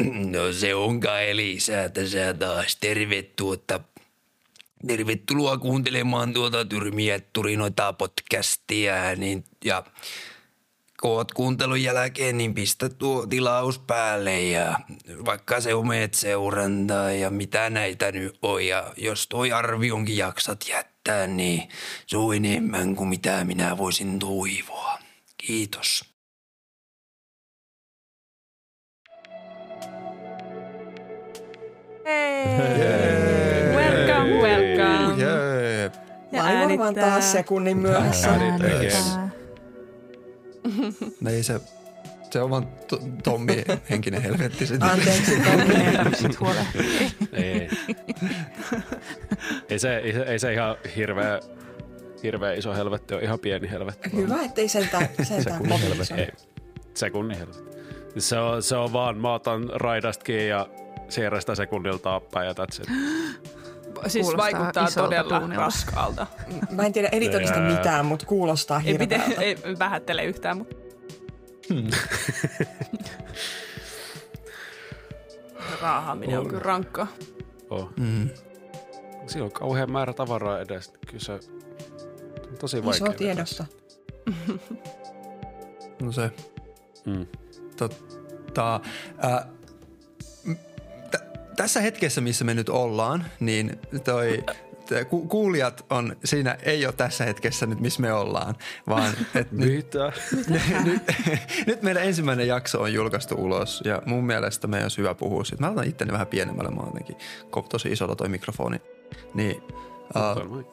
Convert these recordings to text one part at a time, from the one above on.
No se onkaan Elisa tässä taas. Tervetuloa, tervetuloa kuuntelemaan tuota Tyrmiä Turinoita podcastia. Niin, ja koot kuuntelun jälkeen, niin pistä tuo tilaus päälle ja vaikka se omeet seurantaa ja mitä näitä nyt on. Ja jos toi arvionkin jaksat jättää, niin se on enemmän kuin mitä minä voisin toivoa. Kiitos. Hey. Welcome, welcome. Jee. Ja varmaan taas sekunnin myöhässä. Äänittää. No ei se, se on vaan to, Tommi henkinen helvetti. Anteeksi, Tommi. Ei tarvitse sit huolehtia. Ei. ei, se, ei, se, ei se ihan hirveä, hirveä iso helvetti ole, ihan pieni helvetti. Hyvä, ettei sentään, sentään Sekunnin helvetti. Ei, sekunnin helvetti. Se on, se on vaan, mä otan raidasta kiinni ja siirrän sitä sekunnilta päin ja that's it. Siis Kuulostaa vaikuttaa todella tuunilta. raskaalta. Mä en tiedä editoinnista Jää. mitään, mutta kuulostaa Ei, pitä, hirveältä. ei vähättele yhtään, mutta raahaaminen on kyllä rankkaa. Oh. Mm. Siinä on kauhean määrä tavaraa edes. Kyllä se on tosi vaikea. Iso tiedossa. No se. Mm. tota, ää, m- t- tässä hetkessä, missä me nyt ollaan, niin toi, ku- kuulijat on siinä, ei ole tässä hetkessä nyt, missä me ollaan, vaan et nyt, nyt, nyt meidän ensimmäinen jakso on julkaistu ulos ja mun mielestä meidän olisi hyvä puhua siitä. Mä otan itteni vähän pienemmälle, mä oon tosi isolla toi mikrofoni. Niin, uh,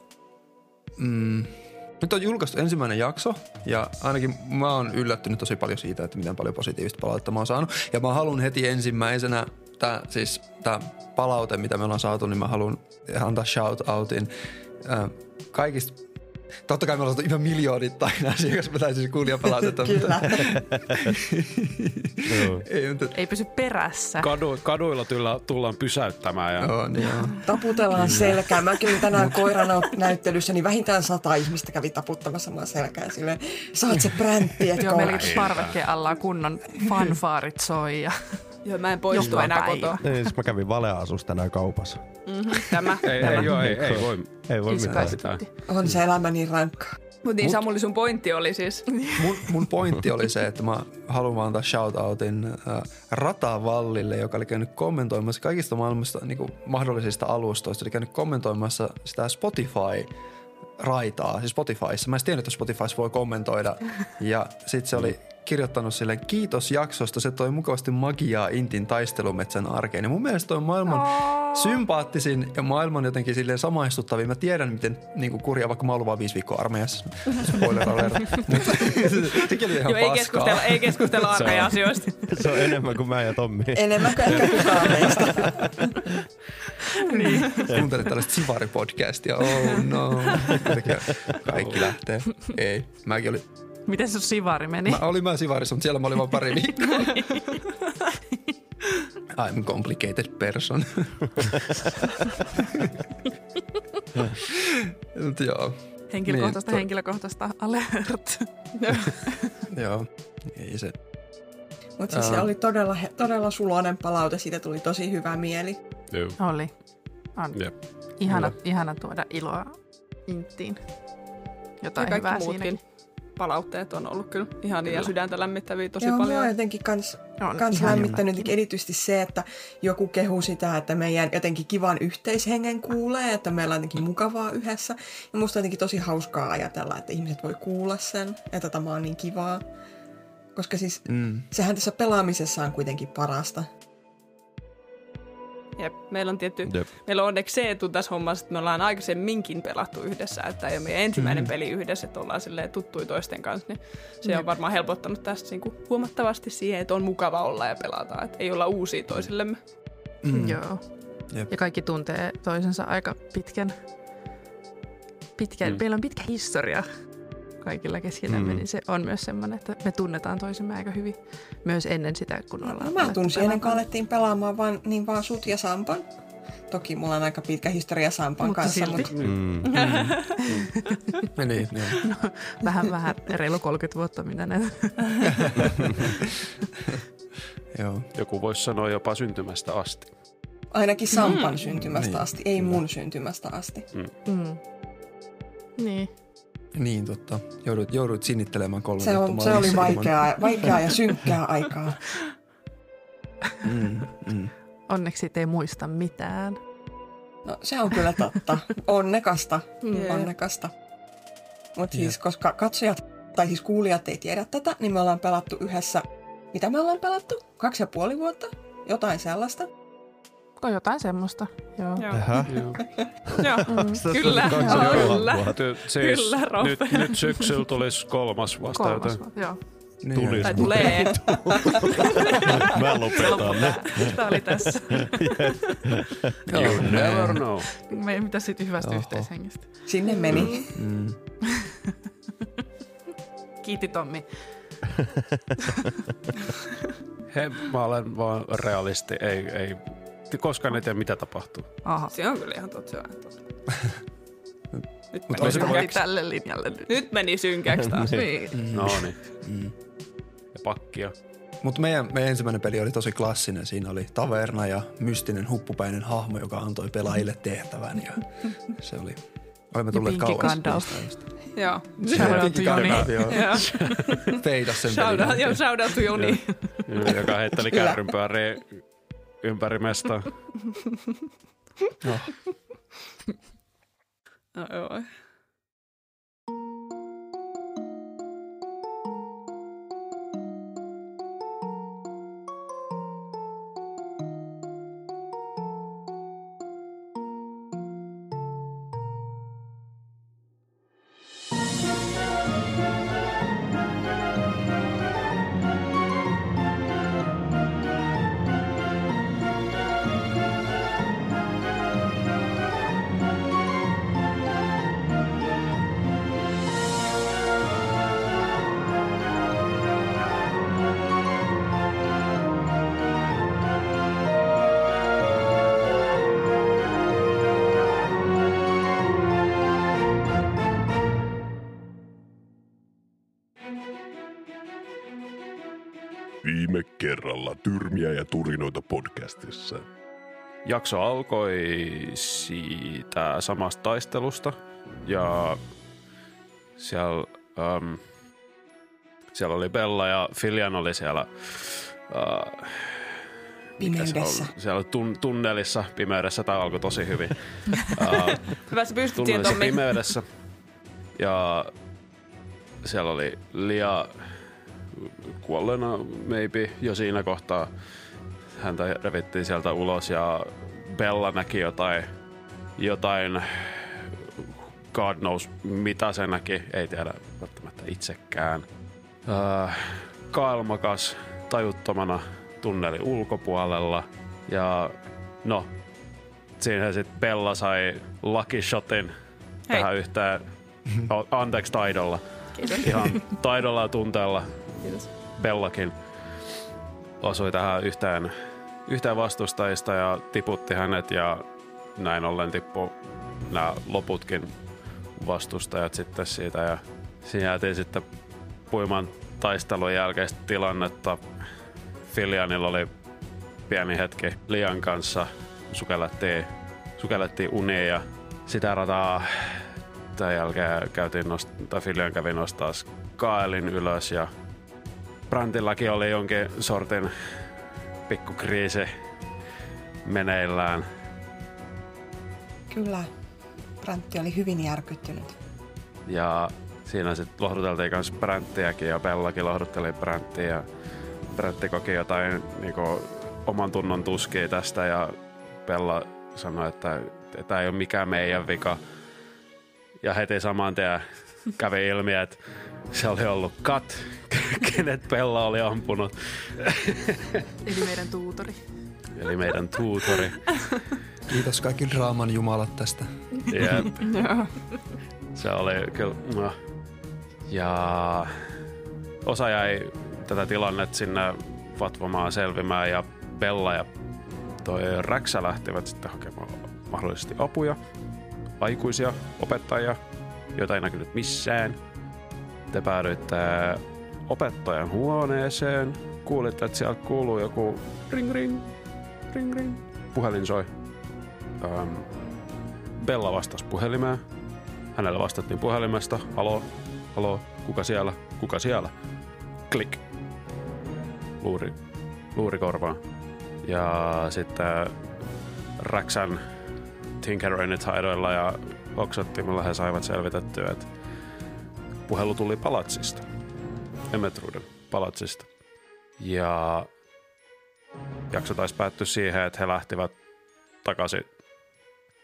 Mm, nyt on julkaistu ensimmäinen jakso ja ainakin mä oon yllättynyt tosi paljon siitä, että miten paljon positiivista palautetta mä oon saanut. Ja mä haluan heti ensimmäisenä, tää, siis tää palaute, mitä me ollaan saatu, niin mä haluan antaa shout-outin äh, kaikista Totta kai me ollaan saatu ihan miljoonittain asiakaspätäisiä siis kuulijapalautetta. Kyllä. Ei, mutta, Ei pysy perässä. Kadu, kaduilla tulla, tullaan pysäyttämään ja joo, niin joo. Taputellaan selkää. Mä kävin tänään koiran näyttelyssä, niin vähintään sata ihmistä kävi taputtamassa mua selkää silleen, saat se präntti, et Joo, meilläkin parvekkeen alla on kunnon fanfaarit soi ja Joo, mä en poistu Joka enää päivä. kotoa. Niin, siis mä kävin valeasusta tänään kaupassa. Tämä. ei, ei, joo, ei, ei voi. Ei voi mitään. On se elämä niin rankkaa. Mutta niin Samuli, sun pointti oli siis, Mun, mun pointti oli se, että mä haluan vaan antaa shoutoutin äh, Ratavallille, joka oli käynyt kommentoimassa kaikista maailmasta niin kuin mahdollisista alustoista. Oli käynyt kommentoimassa sitä Spotify raitaa, siis Spotifyssa. Mä en tiennyt, että Spotifyssa voi kommentoida. Ja sitten se oli kirjoittanut silleen, kiitos jaksosta, se toi mukavasti magiaa Intin taistelumetsän arkeen. Ja mun mielestä toi on maailman sympaattisin ja maailman jotenkin silleen samaistuttavin. Mä tiedän, miten niin kuin kurja, vaikka mä oon vaan viisi viikkoa armeijassa. Spoiler alert. Mutta sekin oli ihan joo, ei paskaa. keskustella, ei keskustella armeija asioista. Se on enemmän kuin mä ja Tommi. Enemmän kuin ehkä kukaan meistä. Niin. Kuuntelit tällaista Sivari-podcastia. Oh no. Kaikki lähtee. Ei. Mäkin olin, Miten sun sivari meni? mä olin mä Sivarissa, mutta siellä mä olin vaan pari viikkoa. I'm complicated person. Joo. Henkilökohtaista, Niin, to- henkilökohtaista alert. Joo. Ei se. Mutta siis se oli todella, todella sulonen palaute, siitä tuli tosi hyvä mieli. Joo. Oli. On. Jep. Ihana, ihana tuoda iloa inttiin. Ja Jotain kaikki hyvää muutkin siinäkin. Palautteet on ollut kyllä ihan ja sydäntä lämmittäviä tosi Joo, paljon. mua jotenkin kans, On kans lämmittänyt jotenkin erityisesti se, että joku kehu sitä, että meidän jotenkin kivan yhteishengen kuulee, että meillä on jotenkin mukavaa yhdessä. Ja musta on jotenkin tosi hauskaa ajatella, että ihmiset voi kuulla sen, että tämä on niin kivaa. Koska siis Mm. sehän tässä pelaamisessa on kuitenkin parasta. Jep, meillä on tietty, Jep. meillä on onneksi se etu tässä hommassa, että me ollaan aikaisemminkin pelattu yhdessä, että ei ole meidän ensimmäinen Mm. peli yhdessä, että ollaan silleen tuttui toisten kanssa, niin se on varmaan helpottanut tästä niin kuin huomattavasti siihen, että on mukava olla ja pelata, että ei olla uusia toisillemme. Mm. Joo. Jep. Ja kaikki tuntee toisensa aika pitkän. pitkän Mm. Meillä on pitkä historia kaikilla keskenämme, Mm. niin se on myös semmoinen, että me tunnetaan toisemme aika hyvin myös ennen sitä, kun ollaan No, mä tunsin ennen kuin pelaamaan. alettiin pelaamaan vaan, niin vaan sut ja Sampan. Toki mulla on aika pitkä historia Sampan Mutta kanssa, silti. mutta Mm. Ja niin, niin. Vähän, vähän reilu 30 vuotta, mitä näitä. Joo. Jo, joku voisi sanoa jopa syntymästä asti. Ainakin Sampan mm. syntymästä Niin, asti, ei mun syntymästä asti. Mm. Niin. Niin totta. Joudut, joudut sinnittelemään kolme Se, on, vuotta se oli vaikeaa, vaikeaa ja synkkää aikaa. Mm, mm. Onneksi et ei muista mitään. No se on kyllä totta. Onnekasta. Jee. Onnekasta. Mutta siis koska katsojat tai siis kuulijat ei tiedä tätä, niin me ollaan pelattu yhdessä, mitä me ollaan pelattu? Kaksi ja puoli vuotta? Jotain sellaista. On jotain semmoista. Joo. Joo. Ähä. Joo. Joo. Tästä Kyllä, kyllä. siis Kyllä, nyt, nyt syksyllä tulisi kolmas vasta. Kolmas. joten- Joo. Niin, Tulis. Tai tulee. Mä lopetan ne. Tämä oli tässä. You never know. Me, mitä sitten hyvästä Oho. yhteishengestä? Sinne meni. Mm. Kiitti Tommi. He, mä olen vaan realisti. Ei, ei, koskaan ei tiedä, mitä tapahtuu. Aha. Se on kyllä ihan totta. Nyt Mut meni synkäksi. tälle linjalle nyt. Nyt meni synkäksi taas. Niin. No niin. Mm. Ja pakkia. Mutta meidän, meidän ensimmäinen peli oli tosi klassinen. Siinä oli taverna ja mystinen huppupäinen hahmo, joka antoi pelaajille tehtävän. Ja se oli... Olemme tulleet kauas. Gandalf. Joo. Shout out to Joni. Feidas sen pelin. shout out to Joni. Joka heitteli Kyllä. Ympäri mestaa. Joo. No, joo. Tyrmiä ja turinoita podcastissa. Jakso alkoi siitä samasta taistelusta ja siellä, um, siellä oli Bella ja Filian oli siellä, mikä se Pimeydessä. on? siellä tun, tunnelissa pimeydessä. Tämä alkoi tosi hyvin. uh, Hyvä, sä pystyt tunnelissa pimeydessä. Ja siellä oli Lia kuolleena maybe jo siinä kohtaa. Häntä revittiin sieltä ulos ja Bella näki jotain, jotain God knows mitä se näki, ei tiedä välttämättä itsekään. Äh, Kael makas tajuttomana tunnelin ulkopuolella ja no, siinä sitten Bella sai lucky shotin Hei. tähän yhteen, o- anteeksi taidolla, Kiitos. ihan taidolla ja tunteella Kiitos. Bellakin osui tähän yhteen, yhteen vastustajista ja tiputti hänet ja näin ollen tippu nämä loputkin vastustajat sitten siitä ja siinä jäätiin sitten puiman taistelun jälkeistä tilannetta. Filianilla oli pieni hetki Lian kanssa, sukellettiin, sukellettiin uniin ja sitä rataa tämän jälkeen käytiin nost- tai Filian kävi nostaa Kaelin ylös ja Brantillakin oli jonkin sortin pikkukriisi meneillään. Kyllä. Brantti oli hyvin järkyttynyt. Ja siinä sitten lohduteltiin myös Branttiäkin ja Bellakin lohdutteli Branttia. Ja Brantti koki jotain niinku, oman tunnon tuskia tästä ja Bella sanoi, että tämä ei ole mikään meidän vika. Ja heti saman tien kävi ilmi, että se oli ollut kat, kenet Bella oli ampunut. Eli meidän tuutori. Eli meidän tuutori. Kiitos kaikki draaman jumalat tästä. Jep. Joo. Se oli kyllä... No. Ja osa jäi tätä tilannetta sinne vatvomaan selvimään ja Bella ja toi Räksä lähtivät sitten hakemaan mahdollisesti apuja. Aikuisia opettajia, joita ei näkynyt missään. Te päädyitte opettajan huoneeseen, kuulitte, että siellä kuuluu joku Ring, ring. Ring, ring. puhelin soi. Ähm, Bella vastasi puhelimeen. Hänelle vastattiin puhelimesta. Halo, halo, kuka siellä, kuka siellä? Klik. Luuri, luuri korvaan. Ja sitten Räksän Tinkeroinnin taidoilla ja oksottimella he saivat selvitettyä, että puhelu tuli palatsista. Emmetruden palatsista. Ja jakso taisi päättyä siihen, että he lähtivät takaisin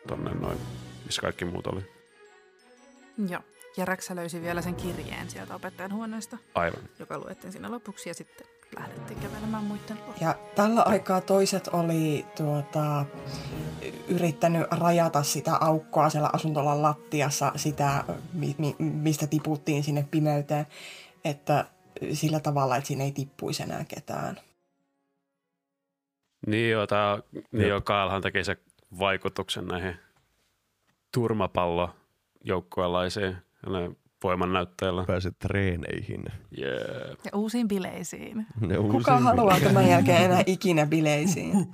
tonne noin, missä kaikki muut oli. Joo. Ja Räksä löysi vielä sen kirjeen sieltä opettajan huoneesta, Aivan. joka luettiin siinä lopuksi ja sitten lähdettiin kävelemään muiden ohi. Ja tällä aikaa toiset oli tuota, yrittänyt rajata sitä aukkoa siellä asuntolan lattiassa, sitä, mi, mi, mistä tiputtiin sinne pimeyteen, että sillä tavalla, että siinä ei tippuisi enää ketään. Niin joo, tää, niin Jep. joo, Kaelhan teki se vaikutuksen näihin turmapallo joukkueelaisiin voiman näytteillä. Pääsit treeneihin. Yeah. Ja uusiin bileisiin. Ne Kuka uusiin haluaa tämän jälkeen enää ikinä bileisiin?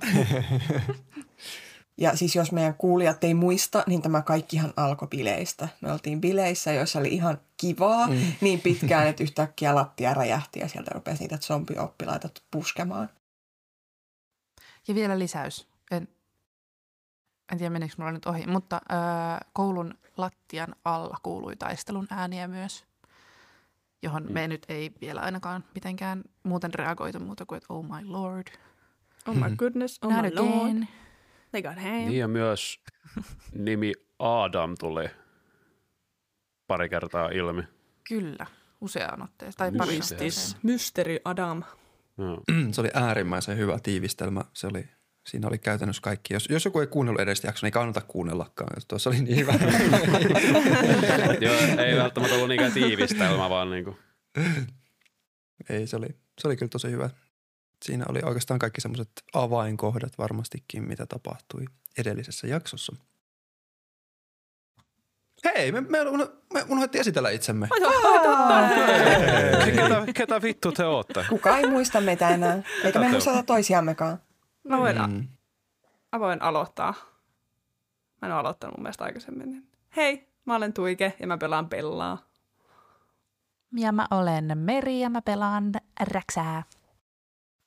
Ja siis jos meidän kuulijat ei muista, niin tämä kaikkihan alkoi bileistä. Me oltiin bileissä, joissa oli ihan kivaa mm. niin pitkään, että yhtäkkiä lattia räjähti ja sieltä rupesi niitä zombioppilaita puskemaan. Ja vielä lisäys. En, en tiedä menikö mulla nyt ohi, mutta öö, koulun lattian alla kuului taistelun ääniä myös, johon me nyt ei vielä ainakaan mitenkään muuten reagoitu muuta kuin, että oh my lord, Oh my goodness, oh not my lord. They got ham. Niin ja myös nimi Adam pari kertaa ilmi. Kyllä, useaan otteeseen. Tai pari Mystis. otteeseen. Mystery Adam. Joo. Se oli äärimmäisen hyvä tiivistelmä. Se oli, siinä oli käytännössä kaikki. Jos, jos joku ei kuunnellut edes jaksoa, niin ei kannata kuunnellakaan. Jos tuossa oli niin hyvä. joo, ei välttämättä ollut niinkään tiivistelmä, vaan niinku. ei, se oli, se oli kyllä tosi hyvä. Siinä oli oikeastaan kaikki semmoiset avainkohdat varmastikin, mitä tapahtui edellisessä jaksossa. Hei, me, me, uno- me unohdettiin esitellä itsemme. ketä, ketä vittu te ootte? Kuka ei muista meitä enää, eikä me muisteta toisiammekaan. Mä voin, Mm. mm. mä voin aloittaa. Mä en ole aloittanut mun mielestä aikaisemmin. niin- Hei, mä olen Tuike ja mä pelaan Pellaa. Ja mä olen Meri ja mä pelaan Räksää.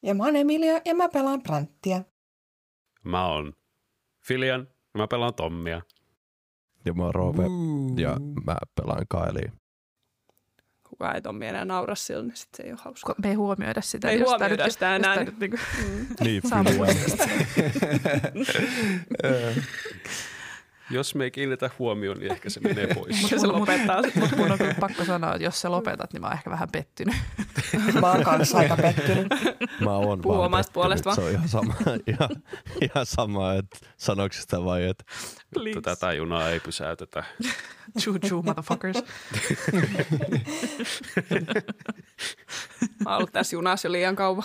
Ja mä oon Emilia ja mä pelaan Branttia. Mä oon Filian, mä pelaan Tommia. Ja mä oon Roope ja mä pelaan Kaeliin. Kuka ei Tommi enää naura sillä, niin sit se ei ole hauska. Me ei huomioida sitä. Ei jos tää huomioida nyt- sitä enää. nyt niinku- Niin, Filian. Jos me ei kiinnitä huomioon, niin ehkä se menee pois. Se lopettaa sit. Mut mun on kyllä pakko sanoa, että jos sä lopetat, niin mä oon ehkä vähän pettynyt. Mä oon kanssa aika pettynyt. Mä oon Puhu vaan omasta puolesta Se on ihan sama, ihan, ihan sama että sanoiko sitä vai et. Mutta tätä junaa ei pysäytetä. Choo choo, motherfuckers. Mä oon ollut tässä junassa jo liian kauan.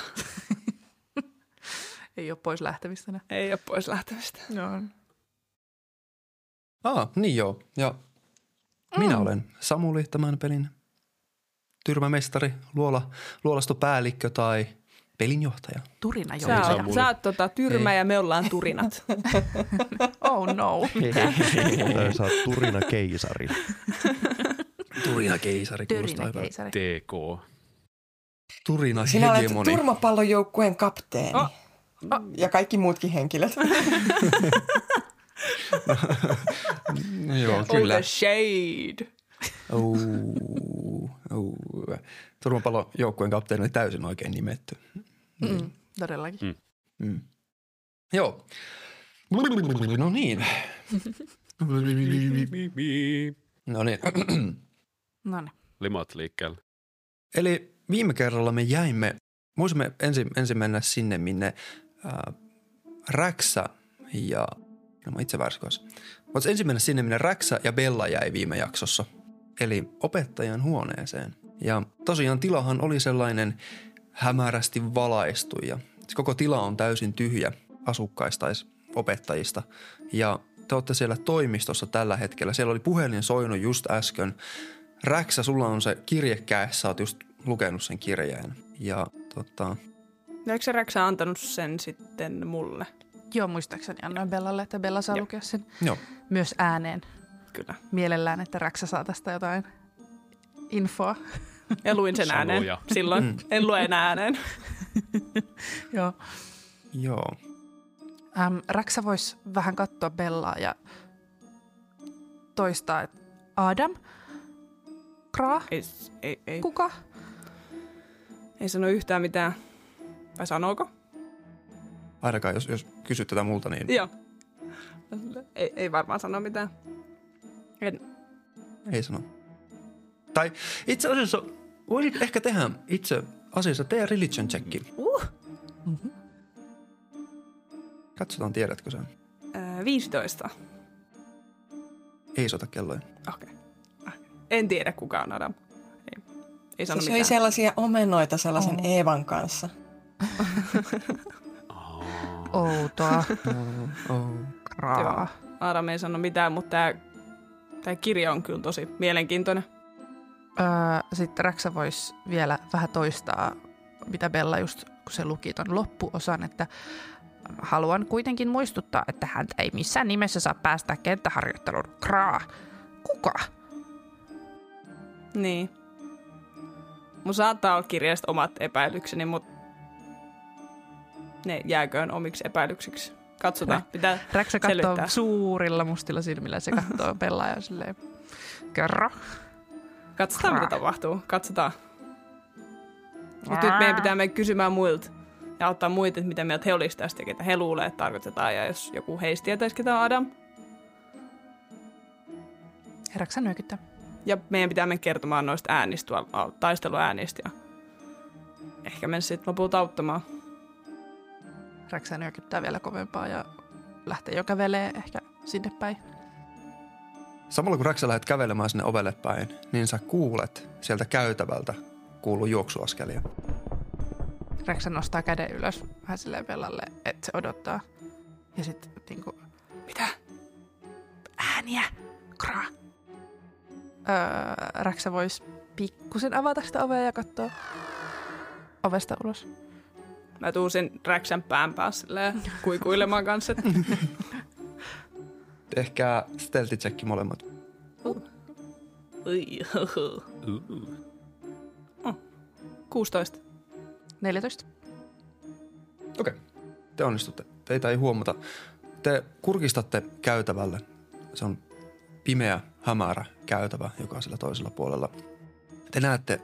Ei ole pois lähtevistä enää. Ei ole pois lähtemistä. Joo. Ah, niin joo. Ja minä Mm. olen Samuli, tämän pelin tyrmämestari, luola, luolastopäällikkö tai pelinjohtaja. Turina Sä johtaja. oot, sä oot tota, tyrmä Ei. ja me ollaan turinat. Oh no. Tai sä oot Turina keisari. Turina keisari, kuulostaa Tyrinä hyvältä. keisari. TK. Turina Sinä olet hegemoni. turmapallon joukkueen kapteeni. Oh. Ja kaikki muutkin henkilöt. No joo, Oh, kyllä. the shade. Oh, oh. Turmapallon joukkueen kapteeni oli täysin oikein nimetty. Mm, todellakin. Mm. Joo. No niin. No niin. No niin. Limat liikkeelle. Eli viime kerralla me jäimme, voisimme ensin, ensin mennä sinne, minne ää, Räksä ja, no mä itse kohdassa. Voisi ensin mennä sinne, minne Räksä ja Bella jäi viime jaksossa, eli opettajan huoneeseen. Ja tosiaan tilahan oli sellainen hämärästi valaistu ja koko tila on täysin tyhjä asukkaista tai opettajista. Ja te olette siellä toimistossa tällä hetkellä. Siellä oli puhelin soinut just äsken. Räksä, sulla on se kirje kädessä, sä oot just lukenut sen kirjeen. Ja tota, No eikö se Räksä antanut sen sitten mulle? Joo, muistaakseni annoin Bellalle, että Bella saa Joo. lukea sen Joo. myös ääneen. Kyllä. Mielellään, että Räksä saa tästä jotain infoa. Ja luin sen Sanoja. ääneen silloin. Mm. En lue enää ääneen. Joo. Joo. Ähm, Räksä voisi vähän katsoa Bellaa ja toistaa, että Adam? Kraa? Ei, ei, ei, Kuka? ei sano yhtään mitään. Vai sanooko? Ainakaan jos, jos kysyt tätä multa, niin Joo. Ei, ei varmaan sano mitään. En. ei sano. Tai itse asiassa voisit ehkä tehdä itse asiassa tee religion checki. Uh. Katsotaan, tiedätkö sen. Ää, 15. Ei sota kelloja. Okei. Okay. En tiedä kuka on Adam. Ei, ei Se sano söi mitään. sellaisia omenoita sellaisen Oh. Eevan kanssa. Outoa. Kraa. Adam ei sano mitään, mutta tämä, tämä kirja on kyllä tosi mielenkiintoinen. Öö, sitten Räksä voisi vielä vähän toistaa, mitä Bella just, kun se luki ton loppuosan, että haluan kuitenkin muistuttaa, että häntä ei missään nimessä saa päästä kenttäharjoitteluun. Kraa. Kuka? Niin. Mun saattaa olla kirjasta omat epäilykseni, mutta ne jääköön omiksi epäilyksiksi. Katsotaan. Pitää Räksä katsoo Selvittää. suurilla mustilla silmillä, se katsoo Bellaa ja silleen, kerro. Katsotaan, mitä tapahtuu. Katsotaan. Mutta nyt meidän pitää mennä kysymään muilta ja ottaa muita, että mitä mieltä he olisivat tästä, ketä he luulee, että tarkoitetaan. Ja jos joku heistä tietäisi, ketä on Adam. Räksä nyökyttää. Ja meidän pitää mennä kertomaan noista äänistä, taisteluäänistä. Ja ehkä mennä sitten lopulta auttamaan. Räksä nyökyttää vielä kovempaa ja lähtee jo kävelee ehkä sinne päin. Samalla kun Raksä lähdet kävelemään sinne ovelle päin, niin sä kuulet sieltä käytävältä kuuluu juoksuaskelia. Räksä nostaa käden ylös vähän silleen Bellalle, että se odottaa. Ja sitten niinku, mitä? Ääniä! Kraa! Öö, Räksä vois pikkusen avata sitä ovea ja katsoa ovesta ulos. Mä tuun sen räksän pään päässä kuikuilemaan kanssa. stealthy check molemmat. Ui, hoho. 16. 14. Okei. Te onnistutte. Teitä ei huomata. Te kurkistatte käytävälle. Se on pimeä, hämärä käytävä, joka on sillä toisella puolella. Te näette,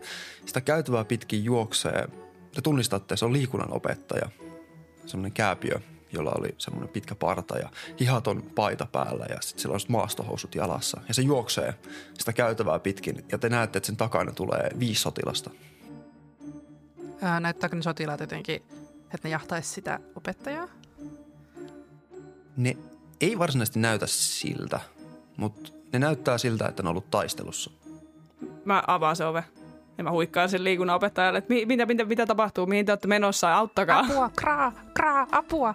sitä käytävää pitkin juoksee. Te tunnistatte, se on liikunnan opettaja. Semmoinen kääpiö, jolla oli semmoinen pitkä parta ja hihaton paita päällä ja sitten sillä on sit maastohousut jalassa. Ja se juoksee sitä käytävää pitkin ja te näette, että sen takana tulee viisi sotilasta. Öö, näyttääkö ne sotilaat jotenkin, että ne jahtaisi sitä opettajaa? Ne ei varsinaisesti näytä siltä, mutta ne näyttää siltä, että ne on ollut taistelussa. Mä avaan se ove. Ja mä huikkaan sen liikunnan opettajalle, että mi- mitä, mitä, mitä tapahtuu, mihin te olette menossa, auttakaa. Apua, kraa, kraa, apua.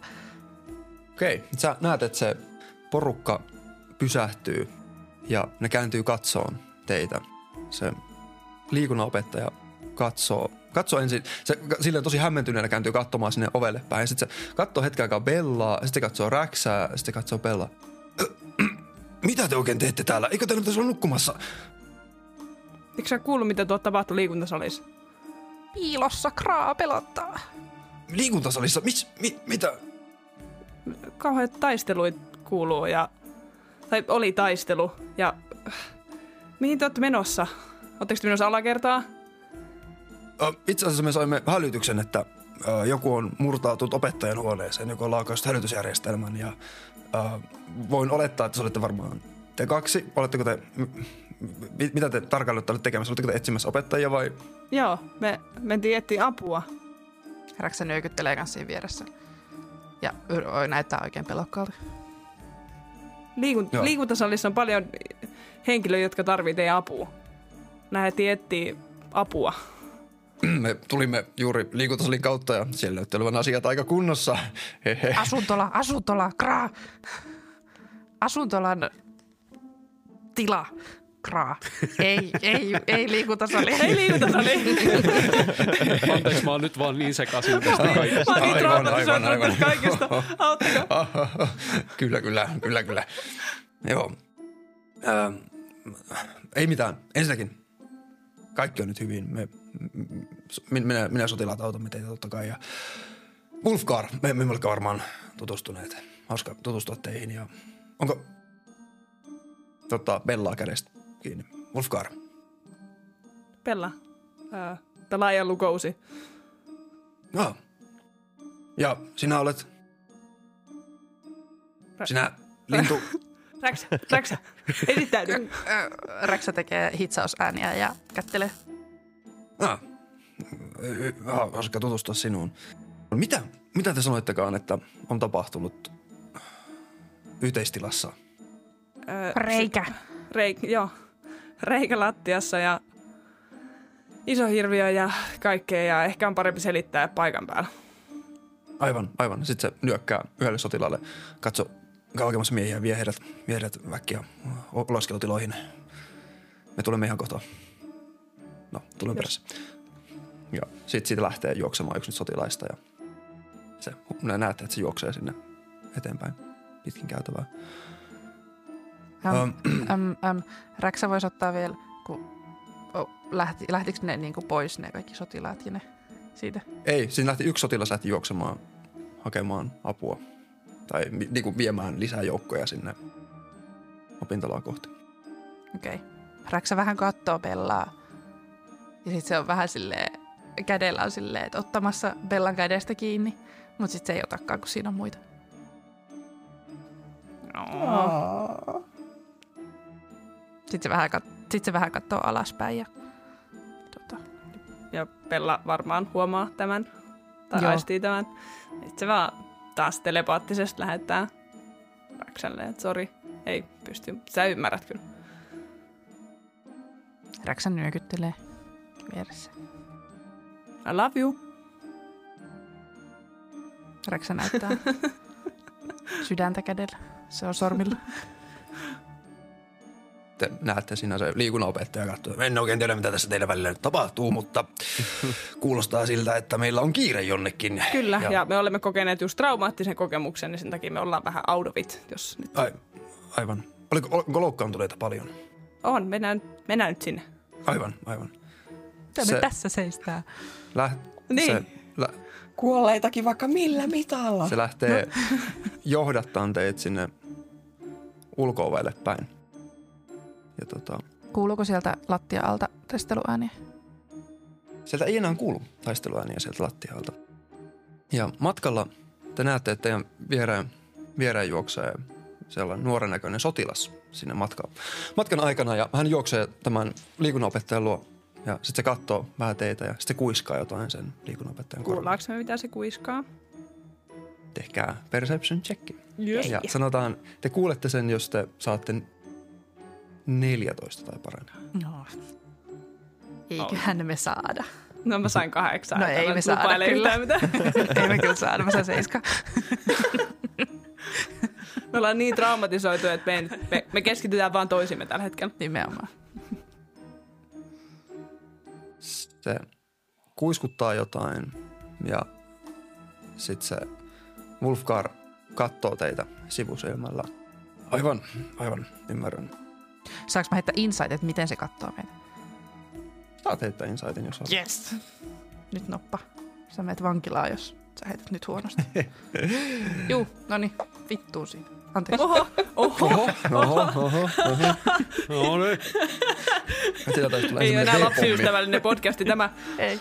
Okei, sä näet, että se porukka pysähtyy ja ne kääntyy katsoon teitä. Se liikunnanopettaja katsoo, katsoo ensin, se silleen tosi hämmentyneenä kääntyy katsomaan sinne ovelle päin. Sitten se katsoo hetken aikaa Bellaa, sitten se katsoo Räksää, sitten se katsoo Bellaa. Mitä te oikein teette täällä? Eikö te nyt olla nukkumassa? Eikö sä kuullut, mitä tuot tapahtui liikuntasalissa? Piilossa kraa pelottaa. Liikuntasalissa? Mis, mi, mitä? Kauheat taisteluit kuuluu ja... Tai oli taistelu ja... Mihin te olette menossa? Oletteko te menossa alakertaa? Itse asiassa me saimme hälytyksen, että joku on murtautunut opettajan huoneeseen, joka on laukaissut hälytysjärjestelmän ja voin olettaa, että se olette varmaan te kaksi. Oletteko te, mitä te tarkalleen olette tekemässä? Oletteko te etsimässä opettajia vai? Joo, me mentiin etsiä apua. Räksä nyökyttelee kanssa siinä vieressä. Ja näyttää oikein pelokkaalta. Liikun- Joo. liikuntasalissa on paljon henkilöitä, jotka tarvitsevat teidän apua. Lähdettiin etsiä apua. Me tulimme juuri liikuntasalin kautta ja siellä näytti olevan asiat aika kunnossa. Hehe. Asuntola, asuntola, kraa. Asuntolan tila. Kraa. Ei, ei, ei liikuntasali. Ei liikuntasali. Anteeksi, mä oon nyt vaan niin sekaisin tästä kaikesta. Mä oon niin Aivan, aivan, aivan. tästä kaikesta. Auttakaa. kyllä, kyllä, kyllä, kyllä. Joo. Ää, ei mitään. Ensinnäkin, kaikki on nyt hyvin. Me, minä, minä sotilaat autamme teitä totta kai. Ja Wolfgar, me, me emme ole varmaan tutustuneet. Hauska tutustua teihin. Ja onko tota, Bellaa kädestä kiinni? Wolfgar. Pella. Ää, Pelaajan lukousi. Joo. Ja sinä olet... Sinä lintu... Räksä, räksä. Esittäydy. Räksä tekee hitsausääniä ja kättelee. Ah, hauska tutustua sinuun. Mitä, mitä te sanoittekaan, että on tapahtunut yhteistilassa? Ää, Reikä. Reik, joo. Reikä lattiassa ja iso hirviö ja kaikkea ja ehkä on parempi selittää paikan päällä. Aivan, aivan. Sitten se nyökkää yhdelle sotilaalle. Katso kaukeamassa miehiä ja vie heidät, vie heidät väkkiä oleskelutiloihin. Me tulemme ihan kohta. No, tulen perässä. Ja sitten siitä lähtee juoksemaan yksi nyt sotilaista ja se, näette, että se juoksee sinne eteenpäin pitkin käytävää. Äm, äm, äm, Räksä voisi ottaa vielä, kun oh, lähti, lähtikö ne niin kuin pois ne kaikki sotilaat ja ne siitä? Ei, siinä lähti yksi sotilas lähti juoksemaan hakemaan apua tai mi- niinku viemään lisää joukkoja sinne opintoloa kohti. Okei. Okay. Räksä vähän kattoo Bellaa. Ja sitten se on vähän silleen, kädellä on silleen, että ottamassa Bellan kädestä kiinni. Mutta sitten se ei otakaan, kun siinä on muita. Sitten se vähän, kat- sit se vähän katsoo alaspäin ja tota, Ja Pella varmaan huomaa tämän tai Joo. aistii tämän. Sitten se vaan taas telepaattisesti lähettää Räksälle, että sori, ei pysty. Sä ymmärrät kyllä. Räksä nyökyttelee vieressä. I love you. Räksä näyttää sydäntä kädellä. Se on sormilla. Te näette siinä se liikunnanopettaja katsoo. En oikein tiedä, mitä tässä teidän välillä nyt tapahtuu, mutta kuulostaa siltä, että meillä on kiire jonnekin. Kyllä, ja, ja me olemme kokeneet just traumaattisen kokemuksen, niin sen takia me ollaan vähän out of it, jos nyt Ai, aivan. Oliko, onko loukkaantuneita paljon? on. Mennään, mennään nyt sinne. Aivan, aivan. Mitä Se- me tässä seistää? Läht, Niin. se, lä, Kuolleitakin vaikka millä mitalla. se lähtee johdattaan teitä sinne ulko päin. Ja tota, Kuuluuko sieltä lattia-alta taisteluääniä? Sieltä ei enää kuulu taisteluääniä sieltä lattialta. Ja matkalla te näette, että teidän viereen, viereen juoksee sellainen nuoren näköinen sotilas sinne matkaan. Matkan aikana ja hän juoksee tämän liikunnanopettajan luo ja sitten se katsoo vähän teitä ja sitten se kuiskaa jotain sen liikunnanopettajan korvaan. Kuullaanko me, mitä se kuiskaa? Tehkää perception check. Yes. Ja sanotaan, te kuulette sen, jos te saatte 14 tai paremmin. No. Eiköhän me saada. No mä sain kahdeksan. No ei me saada kyllä. mitään. Ei me kyllä saada, mä saan seiska. Me ollaan niin traumatisoitu, että me, nyt- me, me keskitytään vaan toisimme tällä hetkellä. Nimenomaan. se kuiskuttaa jotain ja sitten se Wolfgar katsoo teitä sivusilmällä. Aivan, aivan, ymmärrän. Saanko mä heittää insight, että miten se katsoo meitä? Saat heittää insightin, jos haluat. Yes. Nyt noppa. Sä menet vankilaan, jos sä heität nyt huonosti. Juu, no niin, vittuun siitä. Anteeksi. Oho, oho. Oho, oho, oho, oho. No niin. Sieltä taisi tulla Ei enää lapsiystävällinen podcasti tämä. Ei,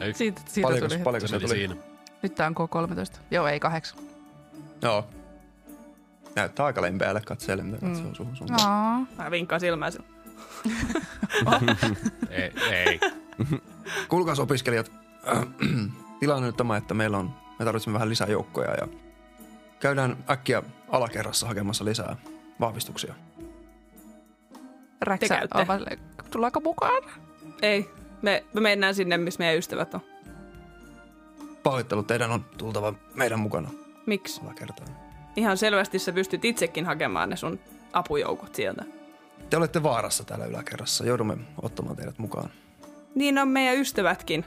Ei. siitä, siitä Paljonko, tuli. paljonko Se tuli? siinä. Nyt tää on K13. Joo, ei kahdeksan. Joo. Näyttää aika lempeälle katseelle, mitä katsoo mm. suhun sun. Aa, Mä vinkkaan silmää sille. Ei, ei. Kuulkaas opiskelijat, äh, tilanne on nyt tämä, että meillä on, me tarvitsemme vähän lisää joukkoja ja käydään äkkiä alakerrassa hakemassa lisää vahvistuksia. räksä tullaanko mukaan? Ei, me, me mennään sinne, missä meidän ystävät on. Pahoittelut, teidän on tultava meidän mukana Miksi? alakertaan. Ihan selvästi sä pystyt itsekin hakemaan ne sun apujoukot sieltä. te olette vaarassa täällä yläkerrassa. Joudumme ottamaan teidät mukaan. Niin on meidän ystävätkin.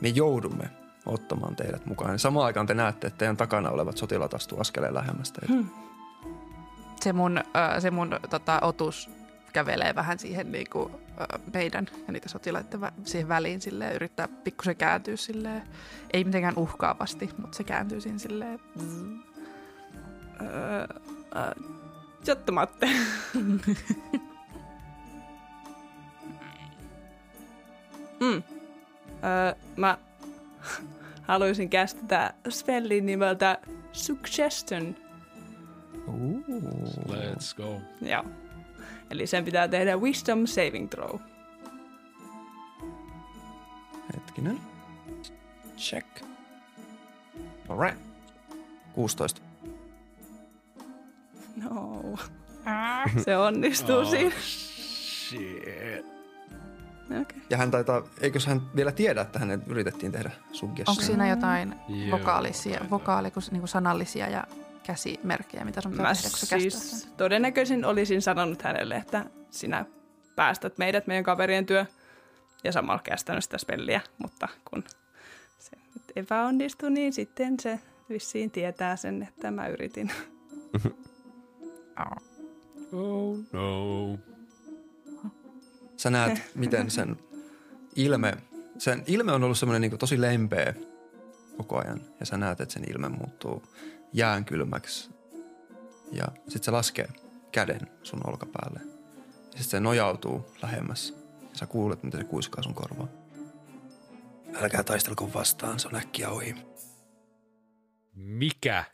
Me joudumme ottamaan teidät mukaan. Samaan aikaan te näette, että teidän takana olevat sotilaat astuu askeleen lähemmäs teitä. Hmm. Se mun, äh, se mun tota, otus kävelee vähän siihen niin kuin, meidän ja niitä sotilaiden vä- siihen väliin silleen, yrittää pikkusen kääntyä silleen, ei mitenkään uhkaavasti, mutta se kääntyy siinä silleen. Mm. Öö, äh, Jotta Matte. mm. öö, mä haluaisin kästetä spellin nimeltä Suggestion. Let's go. Joo. Eli sen pitää tehdä Wisdom Saving Throw. Hetkinen. Check. Alright. 16. No. Se onnistuu oh, siinä. Shit. Okay. Ja hän taitaa, eikös hän vielä tiedä, että hänet yritettiin tehdä suggestion? Onko siinä jotain Joo, vokaalisia, vokaali, niin kuin sanallisia ja käsimerkkejä, mitä sun pitää Mä tehdä, kun siis sen? todennäköisin olisin sanonut hänelle, että sinä päästät meidät meidän kaverien työ ja samalla kästänyt sitä spelliä, mutta kun se nyt epäonnistui, niin sitten se vissiin tietää sen, että mä yritin. Oh no. Sä näet, miten sen ilme, sen ilme on ollut semmoinen niin tosi lempeä koko ajan. Ja sä näet, että sen ilme muuttuu jään kylmäksi. Ja sit se laskee käden sun olkapäälle. Ja sit se nojautuu lähemmäs. Ja sä kuulet, miten se kuiskaa sun korvaan. Älkää taistelko vastaan, se on äkkiä ohi. Mikä?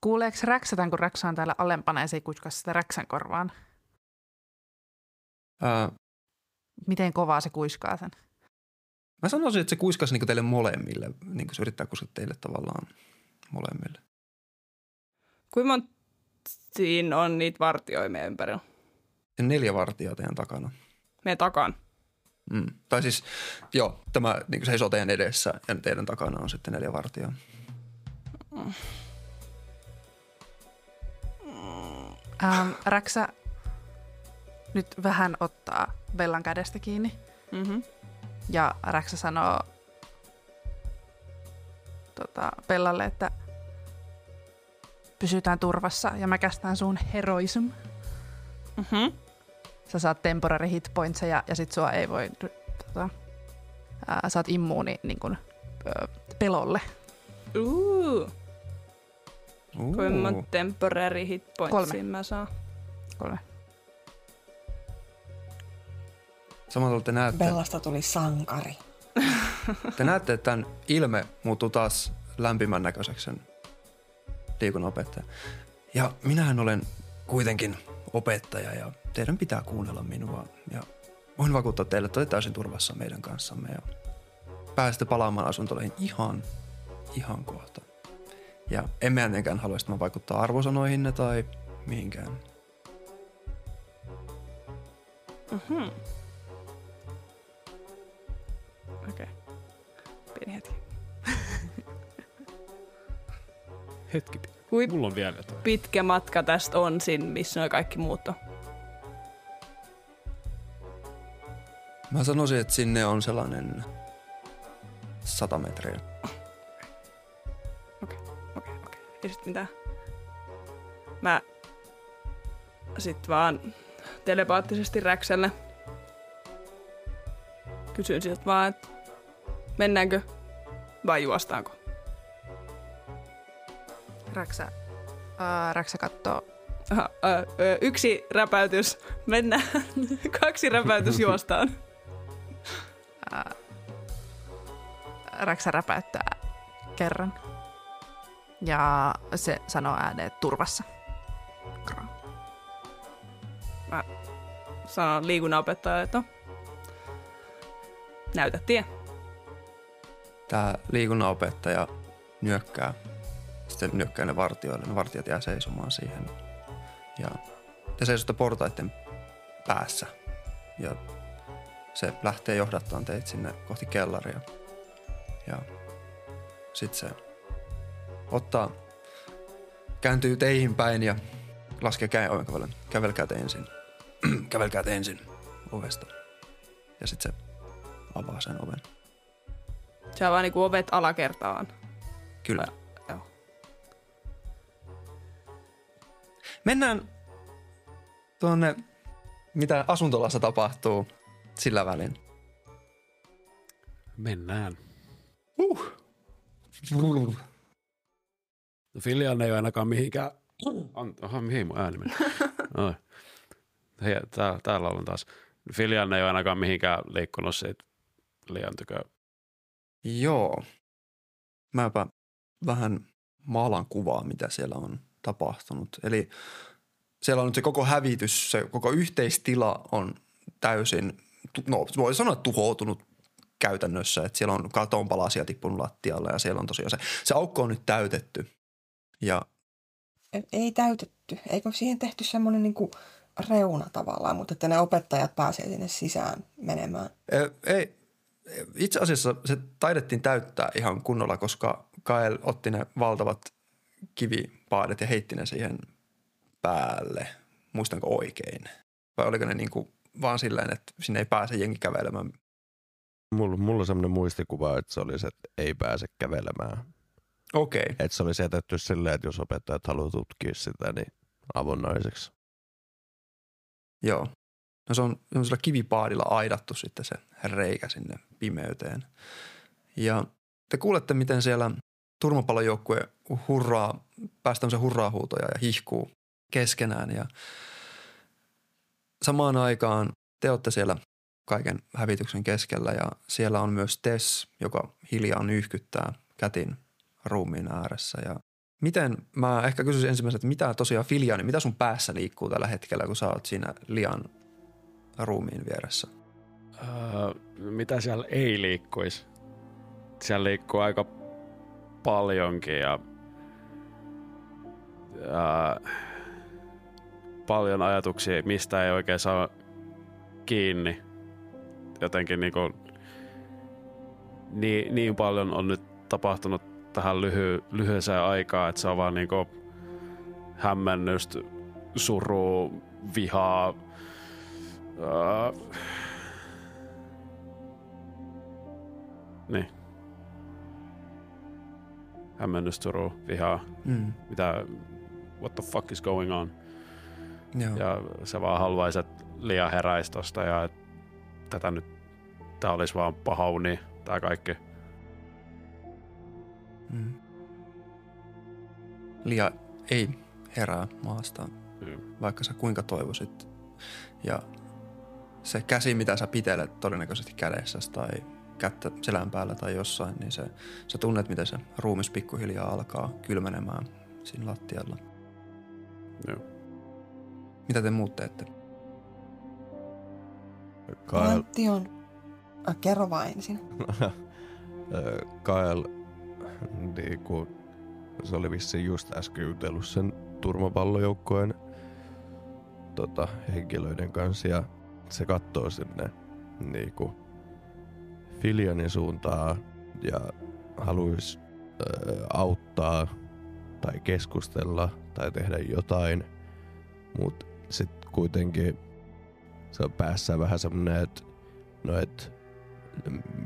Kuuleeko Räksä tämän, kun Räksä on täällä alempana ja se ei kuiskaa sitä Räksän korvaan? Ää, Miten kovaa se kuiskaa sen? mä sanoisin, että se kuiskasi niin teille molemmille. Niin se yrittää kuskata teille tavallaan. Kuinka monta siinä on niitä vartioja meidän ympärillä? Ja neljä vartijaa teidän takana. Meidän takan. Mm. Tai siis, joo, tämä niin seisoo teidän edessä ja teidän takana on sitten neljä vartijaa. Ähm, Räksä nyt vähän ottaa Bellan kädestä kiinni Mm-hmm. ja Räksä sanoo tota, Bellalle, että pysytään turvassa ja mä kästään sun heroism. Mm-hmm. Sä saat temporary hit pointseja ja sit sua ei voi, tota, ää, sä oot immuuni niin kun, ö, pelolle. Uh, Uh. kuinka monta temporary hit pointsia Kolme. mä saan? Kolme. Samalla te näette, Bellasta tuli sankari. te näette, että tämän ilme muuttuu taas lämpimän näköiseksi sen liikunnanopettaja. Ja minähän olen kuitenkin opettaja ja teidän pitää kuunnella minua. Ja voin vakuuttaa teille, että olette täysin turvassa meidän kanssamme ja pääsette palaamaan asuntoihin ihan, ihan kohta. Ja emme ennenkään halua, että mä vaikuttaa arvosanoihinne tai mihinkään. Mm-hmm. Okei. Okay. Pieni hetki. Hetki. Kui Mulla on vielä jotain. pitkä matka tästä on sinne, missä nuo kaikki muut on? Mä sanoisin, että sinne on sellainen 100 metriä. Okei, okei. Ei sit mitään. Mä sit vaan telepaattisesti Räksälle kysyn siltä vaan, että mennäänkö vai juostaanko? Räksä, ää, Räksä kattoo Aha, ö, yksi räpäytys mennään, kaksi räpäytys juostaan. Räksä räpäyttää kerran. Ja se sanoo ääneen turvassa. Mä sanon liikunnanopettajalle, että no, näytä tie. Tämä liikunnanopettaja nyökkää. Sitten nyökkää ne vartijoille. Ne vartijat jää seisomaan siihen. Ja te seisotte portaiden päässä. Ja se lähtee johdattaan teitä sinne kohti kellaria. Ja sitten se ottaa, kääntyy teihin päin ja laskee käy oven kävelen. Kävelkää te ensin Kävelkää te ensin. ovesta. Ja sitten se avaa sen oven. Se on vaan niinku ovet alakertaan. Kyllä. Joo. Mennään tuonne, mitä asuntolassa tapahtuu sillä välin. Mennään. Uh. No Filian ei ole ainakaan mihinkään... Aha, mihin mun ääni meni? Oi. Hei, tää, täällä olen taas. Filian ei ole ainakaan mihinkään liikkunut siitä liian tykö. Joo. Mäpä vähän maalan kuvaa, mitä siellä on tapahtunut. Eli siellä on nyt se koko hävitys, se koko yhteistila on täysin, no voi sanoa tuhoutunut käytännössä, että siellä on katonpalasia tippunut lattialle ja siellä on tosiaan se, se aukko on nyt täytetty. Ja Ei täytetty. Eikö siihen tehty semmoinen niinku reuna tavallaan, mutta että ne opettajat pääsee sinne sisään menemään. Ö, Ei, itse asiassa se taidettiin täyttää ihan kunnolla, koska Kael otti ne valtavat kivipaadet ja heitti ne siihen päälle. Muistanko oikein? Vai oliko ne niinku vaan silleen, että sinne ei pääse jengi kävelemään? Mulla, mulla on semmoinen muistikuva, että se oli se, että ei pääse kävelemään. Okei. Okay. Että se oli jätetty silleen, että jos opettajat haluaa tutkia sitä, niin avonnaiseksi. Joo. No se on, se on sillä kivipaadilla aidattu sitten se reikä sinne pimeyteen. Ja te kuulette, miten siellä turmapallojoukkue hurraa, päästään tämmöisiä hurraahuutoja ja hihkuu keskenään. Ja samaan aikaan te olette siellä kaiken hävityksen keskellä ja siellä on myös Tess, joka hiljaa nyyhkyttää kätin ruumiin ääressä. Ja miten, mä ehkä kysyisin ensimmäisenä, että mitä tosiaan Filiani, mitä sun päässä liikkuu tällä hetkellä, kun sä oot siinä lian ruumiin vieressä? Öö, mitä siellä ei liikkuisi? Siellä liikkuu aika paljonkin ja öö, paljon ajatuksia, mistä ei oikein saa kiinni. Jotenkin niin, kuin, niin, niin paljon on nyt tapahtunut tähän lyhy, lyhyeseen aikaan, että se on vaan niin kuin hämmennystä, surua, vihaa, öö, Niin. Hämmennystä, surua, vihaa. Mm. Mitä, what the fuck is going on? Joo. Ja se vaan haluaisi, että liian heräisi tosta ja että tätä nyt, tää olisi vaan paha uni, tää kaikki. Mm. Lia ei herää maasta, Mm. vaikka sä kuinka toivoisit. Ja se käsi, mitä sä pitelet todennäköisesti kädessäsi tai kättä selän päällä tai jossain, niin se, sä tunnet, miten se ruumis pikkuhiljaa alkaa kylmenemään siinä lattialla. Joo. Mitä te muut teette? Kael, Antti on... Äh, kerro vaan ensin. Kael, niin kuin, se oli vissiin just äsken jutellut sen turmapallojoukkojen tota, henkilöiden kanssa ja se katsoo sinne niin kuin, Filianin suuntaan ja haluaisi auttaa tai keskustella tai tehdä jotain, mutta sitten kuitenkin se on päässä vähän semmoinen, että no et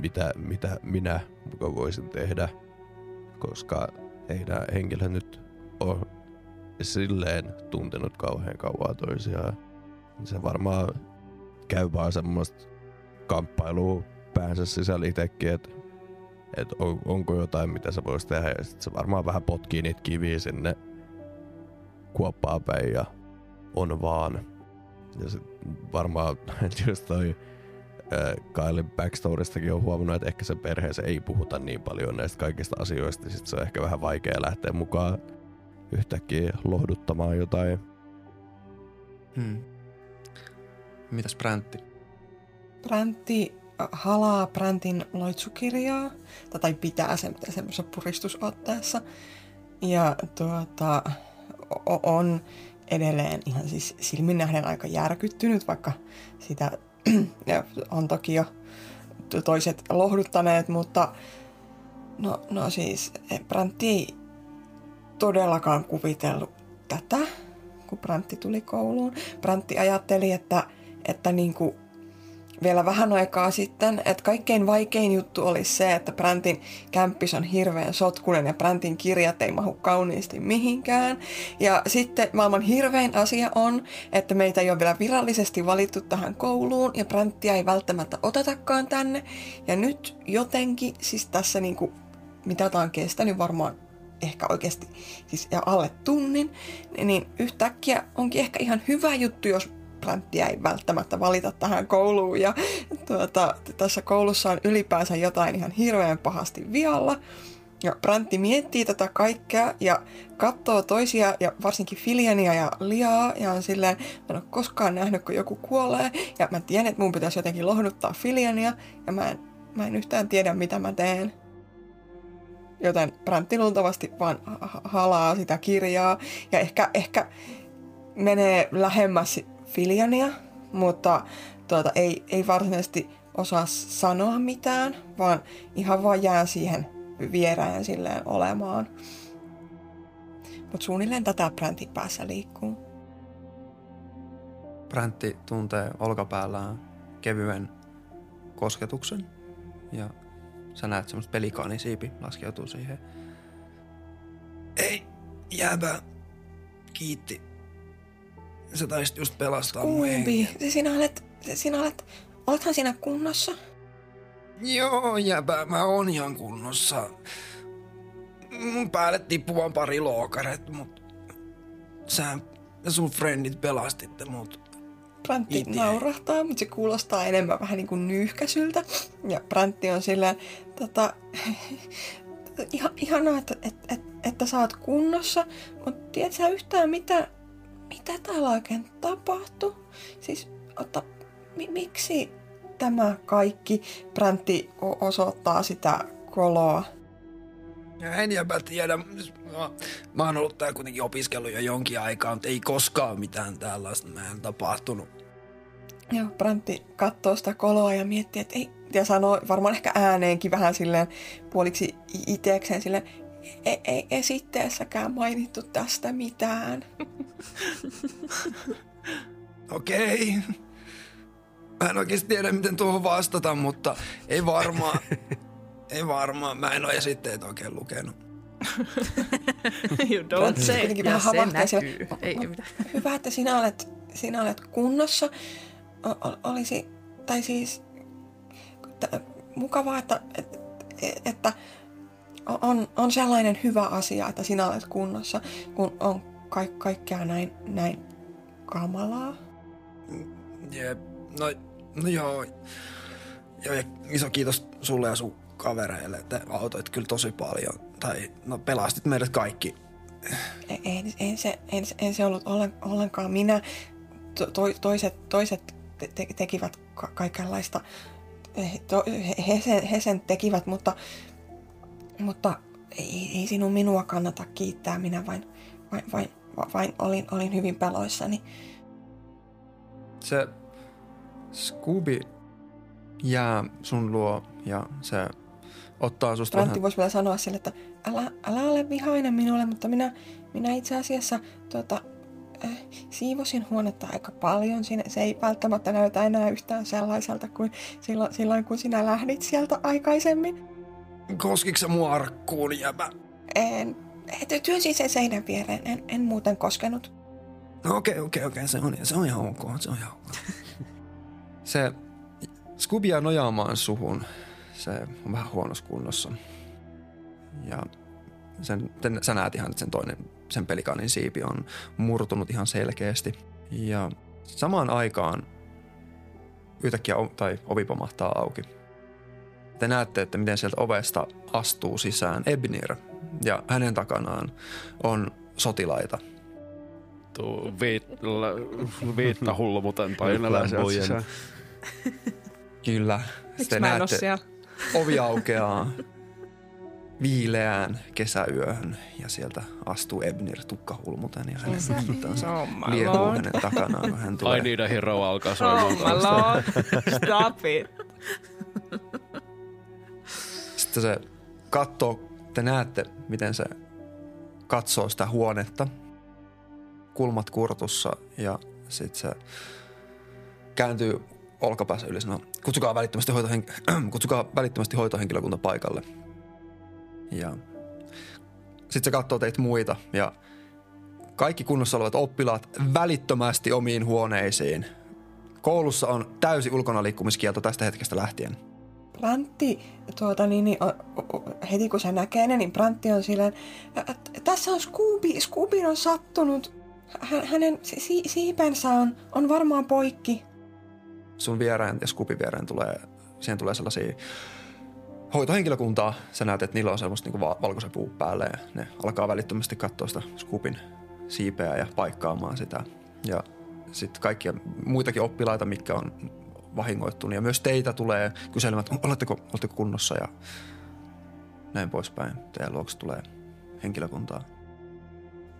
mitä, mitä minä muka voisin tehdä, koska ei nämä henkilöt nyt ole silleen tuntenut kauhean kauan toisiaan. Se varmaan käy vaan semmoista kamppailua päänsä sisällä itsekin, että et on, onko jotain, mitä se voisi tehdä. Ja sit se varmaan vähän potkii niitä kiviä sinne kuoppaa päin ja on vaan. Ja sit varmaan just toi Kailin backstoristakin on huomannut, että ehkä sen perheessä ei puhuta niin paljon näistä kaikista asioista. Sitten se on ehkä vähän vaikea lähteä mukaan yhtäkkiä lohduttamaan jotain. Hmm. Mitäs? Präntti äh, halaa Präntin loitsukirjaa, tai pitää sen semmoisessa puristusotteessa. Ja tuota, on edelleen ihan siis silmin nähden aika järkyttynyt, vaikka sitä on toki jo to- toiset lohduttaneet, mutta no, no siis Präntti ei todellakaan kuvitellut tätä, kun Brantti tuli kouluun. Brantti ajatteli, että, että niin kuin vielä vähän aikaa sitten, että kaikkein vaikein juttu olisi se, että Brantin kämppis on hirveän sotkunen ja Brantin kirjat ei mahu kauniisti mihinkään. Ja sitten maailman hirvein asia on, että meitä ei ole vielä virallisesti valittu tähän kouluun ja Branttia ei välttämättä otetakaan tänne. Ja nyt jotenkin, siis tässä niinku, mitä tämä on kestänyt varmaan ehkä oikeasti siis ja alle tunnin, niin yhtäkkiä onkin ehkä ihan hyvä juttu, jos Branttia ei välttämättä valita tähän kouluun. Ja tuota, tässä koulussa on ylipäänsä jotain ihan hirveän pahasti vialla. Ja Brantti miettii tätä kaikkea ja katsoo toisia ja varsinkin Filiania ja Liaa ja on silleen, mä en ole koskaan nähnyt, kun joku kuolee ja mä tiedän, että mun pitäisi jotenkin lohduttaa Filiania ja mä en, mä en yhtään tiedä, mitä mä teen. Joten Brantti luultavasti vaan halaa sitä kirjaa ja ehkä, ehkä menee lähemmäs Filiania, mutta tuota, ei, ei varsinaisesti osaa sanoa mitään, vaan ihan vaan jää siihen vierään silleen olemaan. Mutta suunnilleen tätä Bräntin päässä liikkuu. Bräntti tuntee olkapäällään kevyen kosketuksen ja sä näet semmoista pelikaanisiipi laskeutuu siihen. Ei, jääpä. Kiitti. Sä taisit just pelastaa mun Kumpi? hengen. Sinä olet, sinä olet, olethan sinä kunnossa? Joo, jäbä, mä oon ihan kunnossa. Mun päälle tippuu vaan pari lookaret, mut sä ja sun friendit pelastitte mut. Brantti Ite. naurahtaa, mutta se kuulostaa enemmän vähän niin kuin nyyhkäsyltä. Ja Brantti on silleen, tota, ihan, ihanaa, että, että, että, että sä oot kunnossa, mutta tiedät sä yhtään mitä, mitä täällä oikein tapahtui? Siis, otta, mi, miksi tämä kaikki? Brantti o- osoittaa sitä koloa. Ja en jäbä tiedä. Mä, mä oon ollut täällä kuitenkin opiskellut jo jonkin aikaa, mutta ei koskaan mitään tällaista mehän tapahtunut. Ja Brantti katsoo sitä koloa ja miettii, että ei, ja sanoo varmaan ehkä ääneenkin vähän silleen puoliksi itekseen silleen, ei, ei esitteessäkään mainittu tästä mitään. Okei. Mä en oikeasti tiedä, miten tuohon vastata, mutta ei varmaan. ei varmaan. Mä en ole esitteet oikein lukenut. you don't say. kuitenkin Ja vähän se näkyy. "O- Ei mitään. Hyvä, että sinä olet, sinä olet kunnossa. O- olisi, tai siis t- mukavaa, että, että, että on, on sellainen hyvä asia, että sinä olet kunnossa, kun on ka- kaikkea näin, näin kamalaa. Jep. No, no joo. Ja iso kiitos sulle ja sun kavereille, että autoit kyllä tosi paljon. Tai no pelastit meidät kaikki. Ei, ei, ei, se, ei, se- ei se ollut ollen, ollenkaan minä. To, to, toiset toiset te, te, tekivät ka- kaikenlaista. To, he, he, sen, he sen tekivät, mutta, mutta ei, ei sinun minua kannata kiittää. Minä vain, vain, vain, vain olin, olin hyvin peloissani. Se Scooby jää sun luo ja se ottaa susta Rantti vähän... voisi vielä sanoa sille, että älä, älä ole vihainen minulle, mutta minä, minä itse asiassa tuota, äh, siivosin huonetta aika paljon. Siinä, se ei välttämättä näytä enää yhtään sellaiselta kuin silloin, silloin kun sinä lähdit sieltä aikaisemmin. Koskiko se mua arkkuun, jäbä? En, et, työnsin sen seinän viereen, en, en muuten koskenut. No okei, okei, okei, se on, se on ihan ok, se on ihan ok. se Scooby jää nojaamaan suhun. Se on vähän huonossa kunnossa. Ja sen, ten, sä näet ihan, että sen toinen, sen pelikanin siipi on murtunut ihan selkeästi. Ja samaan aikaan yhtäkkiä o- tai ovi pomahtaa auki. Te näette, että miten sieltä ovesta astuu sisään Ebnir. Ja hänen takanaan on sotilaita. Tuu viit, viitta hulmuten painelää sieltä Flamboyant. sisään. Kyllä. Miksi mä en näette, siellä? ovi aukeaa viileään kesäyöhön ja sieltä astuu Ebnir tukkahulmuten ja hänen mittansa Oh my liekuu lord. hänen takanaan, hän I tulee. need a hero alkaa Oh soimaan. my taustalla. lord. Stop it. Sitten se katsoo, te näette, miten se katsoo sitä huonetta. kulmat kurtussa ja sitten se kääntyy olkapäässä yli sanoo, kutsukaa välittömästi, hoitohen- kutsukaa välittömästi hoitohenkilökunta paikalle. Ja sitten se katsoo teitä muita ja kaikki kunnossa olevat oppilaat välittömästi omiin huoneisiin. Koulussa on täysi ulkona liikkumiskielto tästä hetkestä lähtien. Prantti, tuota, niin, niin, heti kun se näkee ne, niin Prantti on silleen, "Ä, ä, tässä on Scooby, Scoobin on sattunut. Hä, hänen si, siipensä on, on varmaan poikki. sun viereen ja Scoopin viereen tulee, siihen tulee sellaisia hoitohenkilökuntaa. Sä näet, että niillä on semmoista va- valkoisen puu päälle ja ne alkaa välittömästi katsoa sitä Scoopin siipeä ja paikkaamaan sitä. Ja sitten kaikkia muitakin oppilaita, mitkä on vahingoittunut. Ja myös teitä tulee kyselemään, että oletteko, oletteko kunnossa ja näin poispäin. Teidän luokse tulee henkilökuntaa.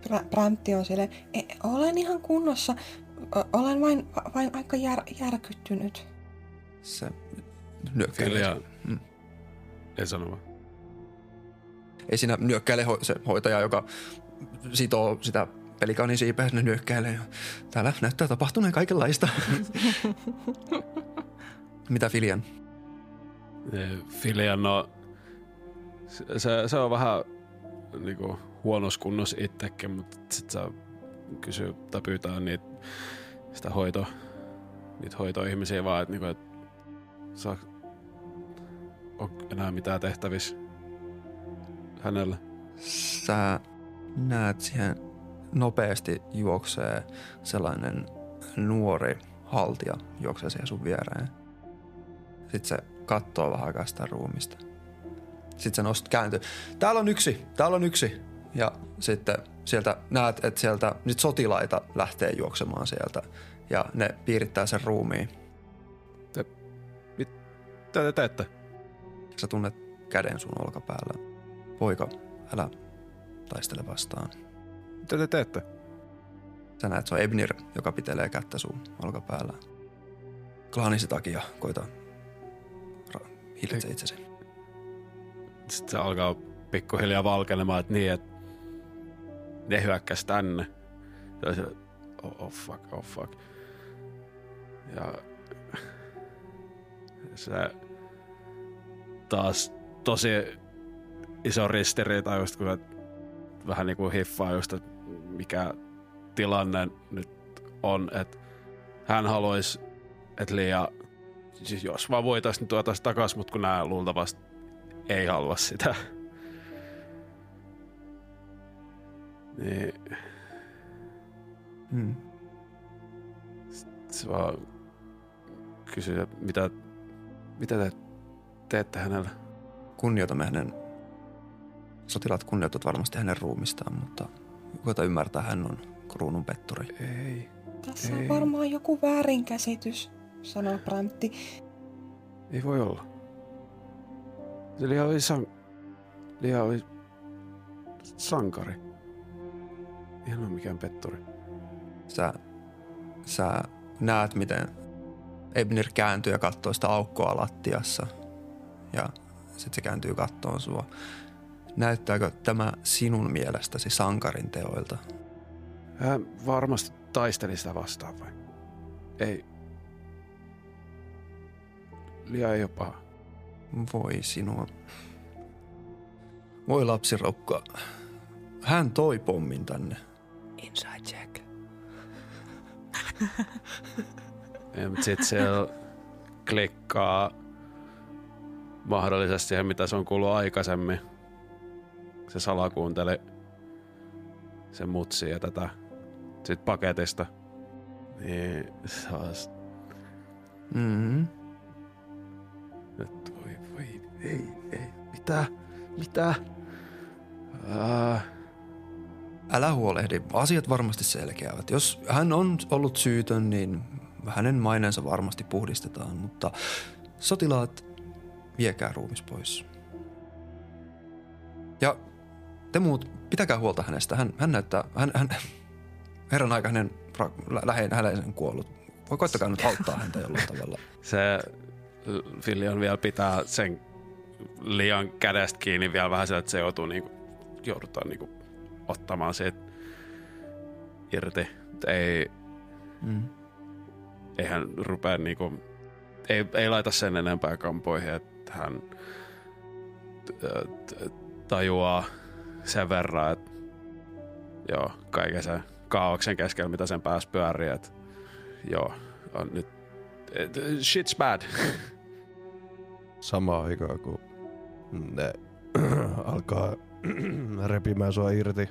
Pra, Prantti on silleen, e, olen ihan kunnossa. O, olen vain, vain aika jär, järkyttynyt. Se nyökkäilee. Filia Mm. ei sano ei siinä nyökkäile ho- se hoitaja, joka sitoo sitä pelikaanin siipeä, sinne nyökkäilee. Ja täällä näyttää tapahtuneen kaikenlaista. Mitä Filian? Filian, no, se- se, on vähän niinku, huonossa kunnossa itsekin, mutta sit saa kysyä tai pyytää niitä, sitä hoito, niitä hoitoihmisiä vaan, että niinku, et, saa, on enää mitään tehtävissä hänellä. Sä näet siihen nopeasti juoksee sellainen nuori haltija juoksee siihen sun viereen. Sitten se katsoo vähän aikaa sitä ruumista. Sitten se nost kääntyy. Täällä on yksi, täällä on yksi. Ja sitten sieltä näet, että sieltä nyt sotilaita lähtee juoksemaan sieltä. Ja ne piirittää sen ruumiin. Mitä te teette? Sä tunnet käden sun olkapäällä. Poika, älä taistele vastaan. Mitä te teette? Sä näet, se on Ebnir, joka pitelee kättä sun olkapäällä. Klaanisi takia koita ra- hillitse itsesi. Sitten se alkaa pikkuhiljaa valkenemaan, että niin, että ne hyökkäs tänne. Ja se, oh, oh fuck, oh fuck. Ja se taas tosi iso ristiriita just kun vähän niin kuin hiffaa just, että mikä tilanne nyt on, että hän haluaisi, että Liia, siis jos vaan voitaisiin niin tuotaisiin takaisin, mutta kun nämä luultavasti ei halua sitä. Niin Hmm. se vaan kysyy, että mitä, mitä te teette hänelle? Kunnioitamme hänen, sotilaat kunnioitat varmasti hänen ruumistaan, mutta koita ymmärtää, hän on kruunun petturi. Ei. Tässä Ei. on varmaan joku väärinkäsitys, sanoo Prantti. Ei voi olla. Se Lia oli, san... Lia oli sankari. Ei hän ole mikään petturi. Sä, sä näet, miten Ebnir kääntyy ja katsoo sitä aukkoa lattiassa. Ja sitten se kääntyy kattoon sua. Näyttääkö tämä sinun mielestäsi sankarin teoilta? Hän varmasti taisteli sitä vastaan vai? Ei. Lia ei ole paha. Voi sinua. Voi lapsiroukka. Hän toi pommin tänne. Inside check. Ja, mutta sitten siellä klikkaa mahdollisesti siihen, mitä se on kuullut aikaisemmin. Se salakuunteli sen mutsi ja tätä sit paketista. Niin saas, Mm-hmm. nyt voi, voi, ei, ei, mitä, mitä? Ää, Älä huolehdi, asiat varmasti selkeävät. Jos hän on ollut syytön, niin hänen maineensa varmasti puhdistetaan, mutta sotilaat, viekää ruumis pois. Ja te muut, pitäkää huolta hänestä. Hän, hän näyttää, hän, hän, herran aika hänen läheinen, läheisen kuollut. Voi koittakaa nyt auttaa häntä jollain tavalla. se Filion vielä pitää sen liian kädestä kiinni vielä vähän sillä, että se joutuu niinku, joudutaan niinku ottamaan siitä irti. Ei, Mm. ei hän rupea niinku, ei, ei laita sen enempää kampoihin, että hän tajuaa sen verran, että joo, kaiken sen kaauksen keskellä, mitä sen päässä pyörii, että joo, on nyt, et, shit's bad. Samaan aikaan, kun ne alkaa repimään sua irti,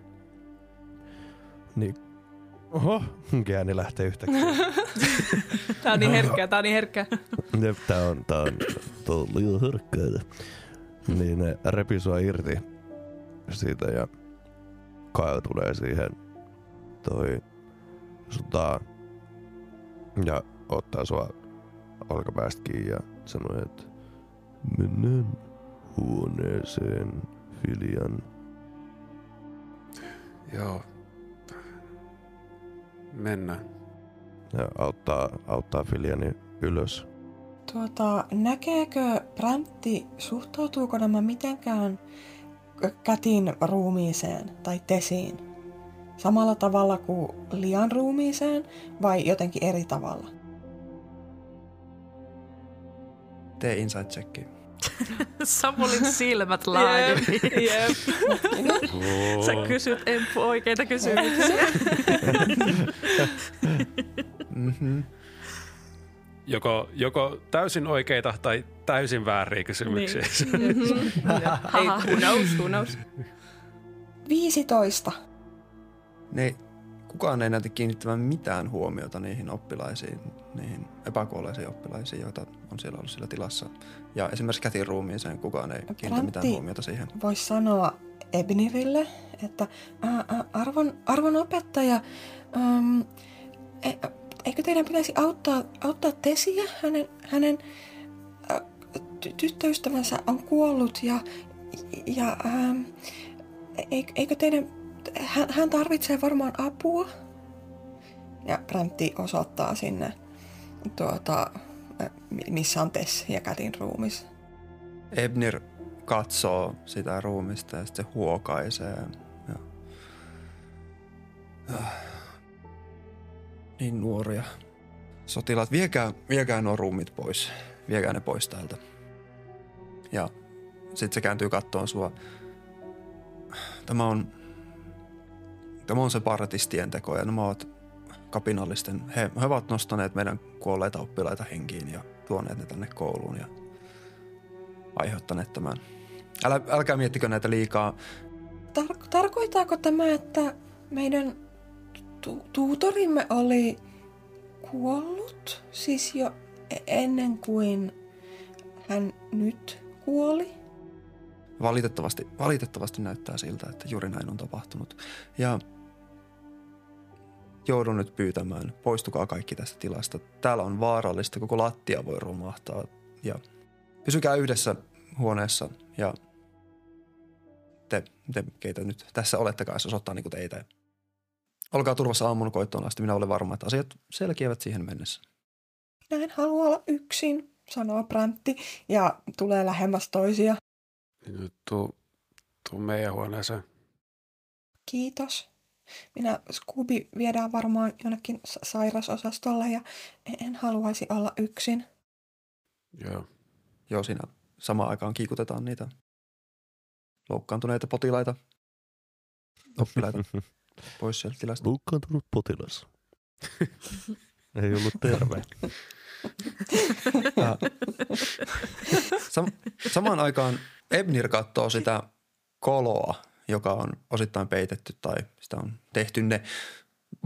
niin oho, kääni lähtee yhtäkkiä. Tää on niin herkkää, tää on niin herkkää. Jep, tää on, tää on, tää on liian herkkää. Niin ne repi sua irti siitä ja Kyle tulee siihen toi sutaan ja ottaa sua olkapäästä kiinni ja sanoo, että mennään huoneeseen, Filian. joo. Mennään. Ja auttaa, auttaa Filiani ylös. Tuota, näkeekö Bräntti, suhtautuuko nämä mitenkään kätin ruumiiseen tai tesiin? Samalla tavalla kuin lian ruumiiseen vai jotenkin eri tavalla? Tee insight checki. Samulin silmät laajemmin. Jep. Sä kysyt Emppu oikeita kysymyksiä. Mm-hmm. Joko, joko täysin oikeita tai täysin vääriä kysymyksiä. Niin. Ei, who knows, who knows. 15. Ne, kukaan ei näytä kiinnittävän mitään huomiota niihin oppilaisiin, niihin epäkuolleisiin oppilaisiin, joita on siellä ollut sillä tilassa. Ja esimerkiksi kätin ruumiiseen kukaan ei kiinnitä mitään huomiota siihen. Voisi sanoa Ebnirille, että ää, ää, arvon, arvon opettaja, äm, e, eikö teidän pitäisi auttaa, auttaa Tesiä? Hänen, hänen ä, ty- tyttöystävänsä on kuollut ja, ja eik- eikö teidän, hän, hän tarvitsee varmaan apua. Ja Bräntti osoittaa sinne, tuota, ä, mi- missä on Tess ja Kätin ruumis. Ebnir katsoo sitä ruumista ja sitten se huokaisee. Ja... Ah. Niin nuoria. Sotilaat, viekää, viekää nuo ruumit pois. Viekää ne pois täältä. Ja sitten se kääntyy kattoon sua. Tämä on, tämä on se partistien teko ja nämä ovat kapinallisten. He, he ovat nostaneet meidän kuolleita oppilaita henkiin ja tuoneet ne tänne kouluun ja aiheuttaneet tämän. Älä, älkää miettikö näitä liikaa. Tar- tarkoittaako tämä, että meidän tu- tuutorimme oli kuollut? Siis jo e- ennen kuin hän nyt kuoli? Valitettavasti, valitettavasti näyttää siltä, että juuri näin on tapahtunut. Ja joudun nyt pyytämään, poistukaa kaikki tästä tilasta. Täällä on vaarallista, koko lattia voi romahtaa. Ja pysykää yhdessä huoneessa ja te, te keitä nyt tässä olettekaan, se osoittaa niin teitä. Olkaa turvassa aamun koittoon asti. Minä olen varma, että asiat selkiävät siihen mennessä. Minä en halua olla yksin, sanoo Bräntti ja tulee lähemmäs toisia. Nyt tuu, tuu meidän huoneeseen. Kiitos. Minä Scooby viedään varmaan jonnekin sa- sairasosastolle ja en- en haluaisi olla yksin. Joo. Joo, siinä samaan aikaan kiikutetaan niitä loukkaantuneita potilaita, oppilaita pois sieltä tilasta. Loukkaantunut potilas. Ei ollut terve. Sam- samaan aikaan Ebnir katsoo sitä koloa, joka on osittain peitetty tai sitä on tehty ne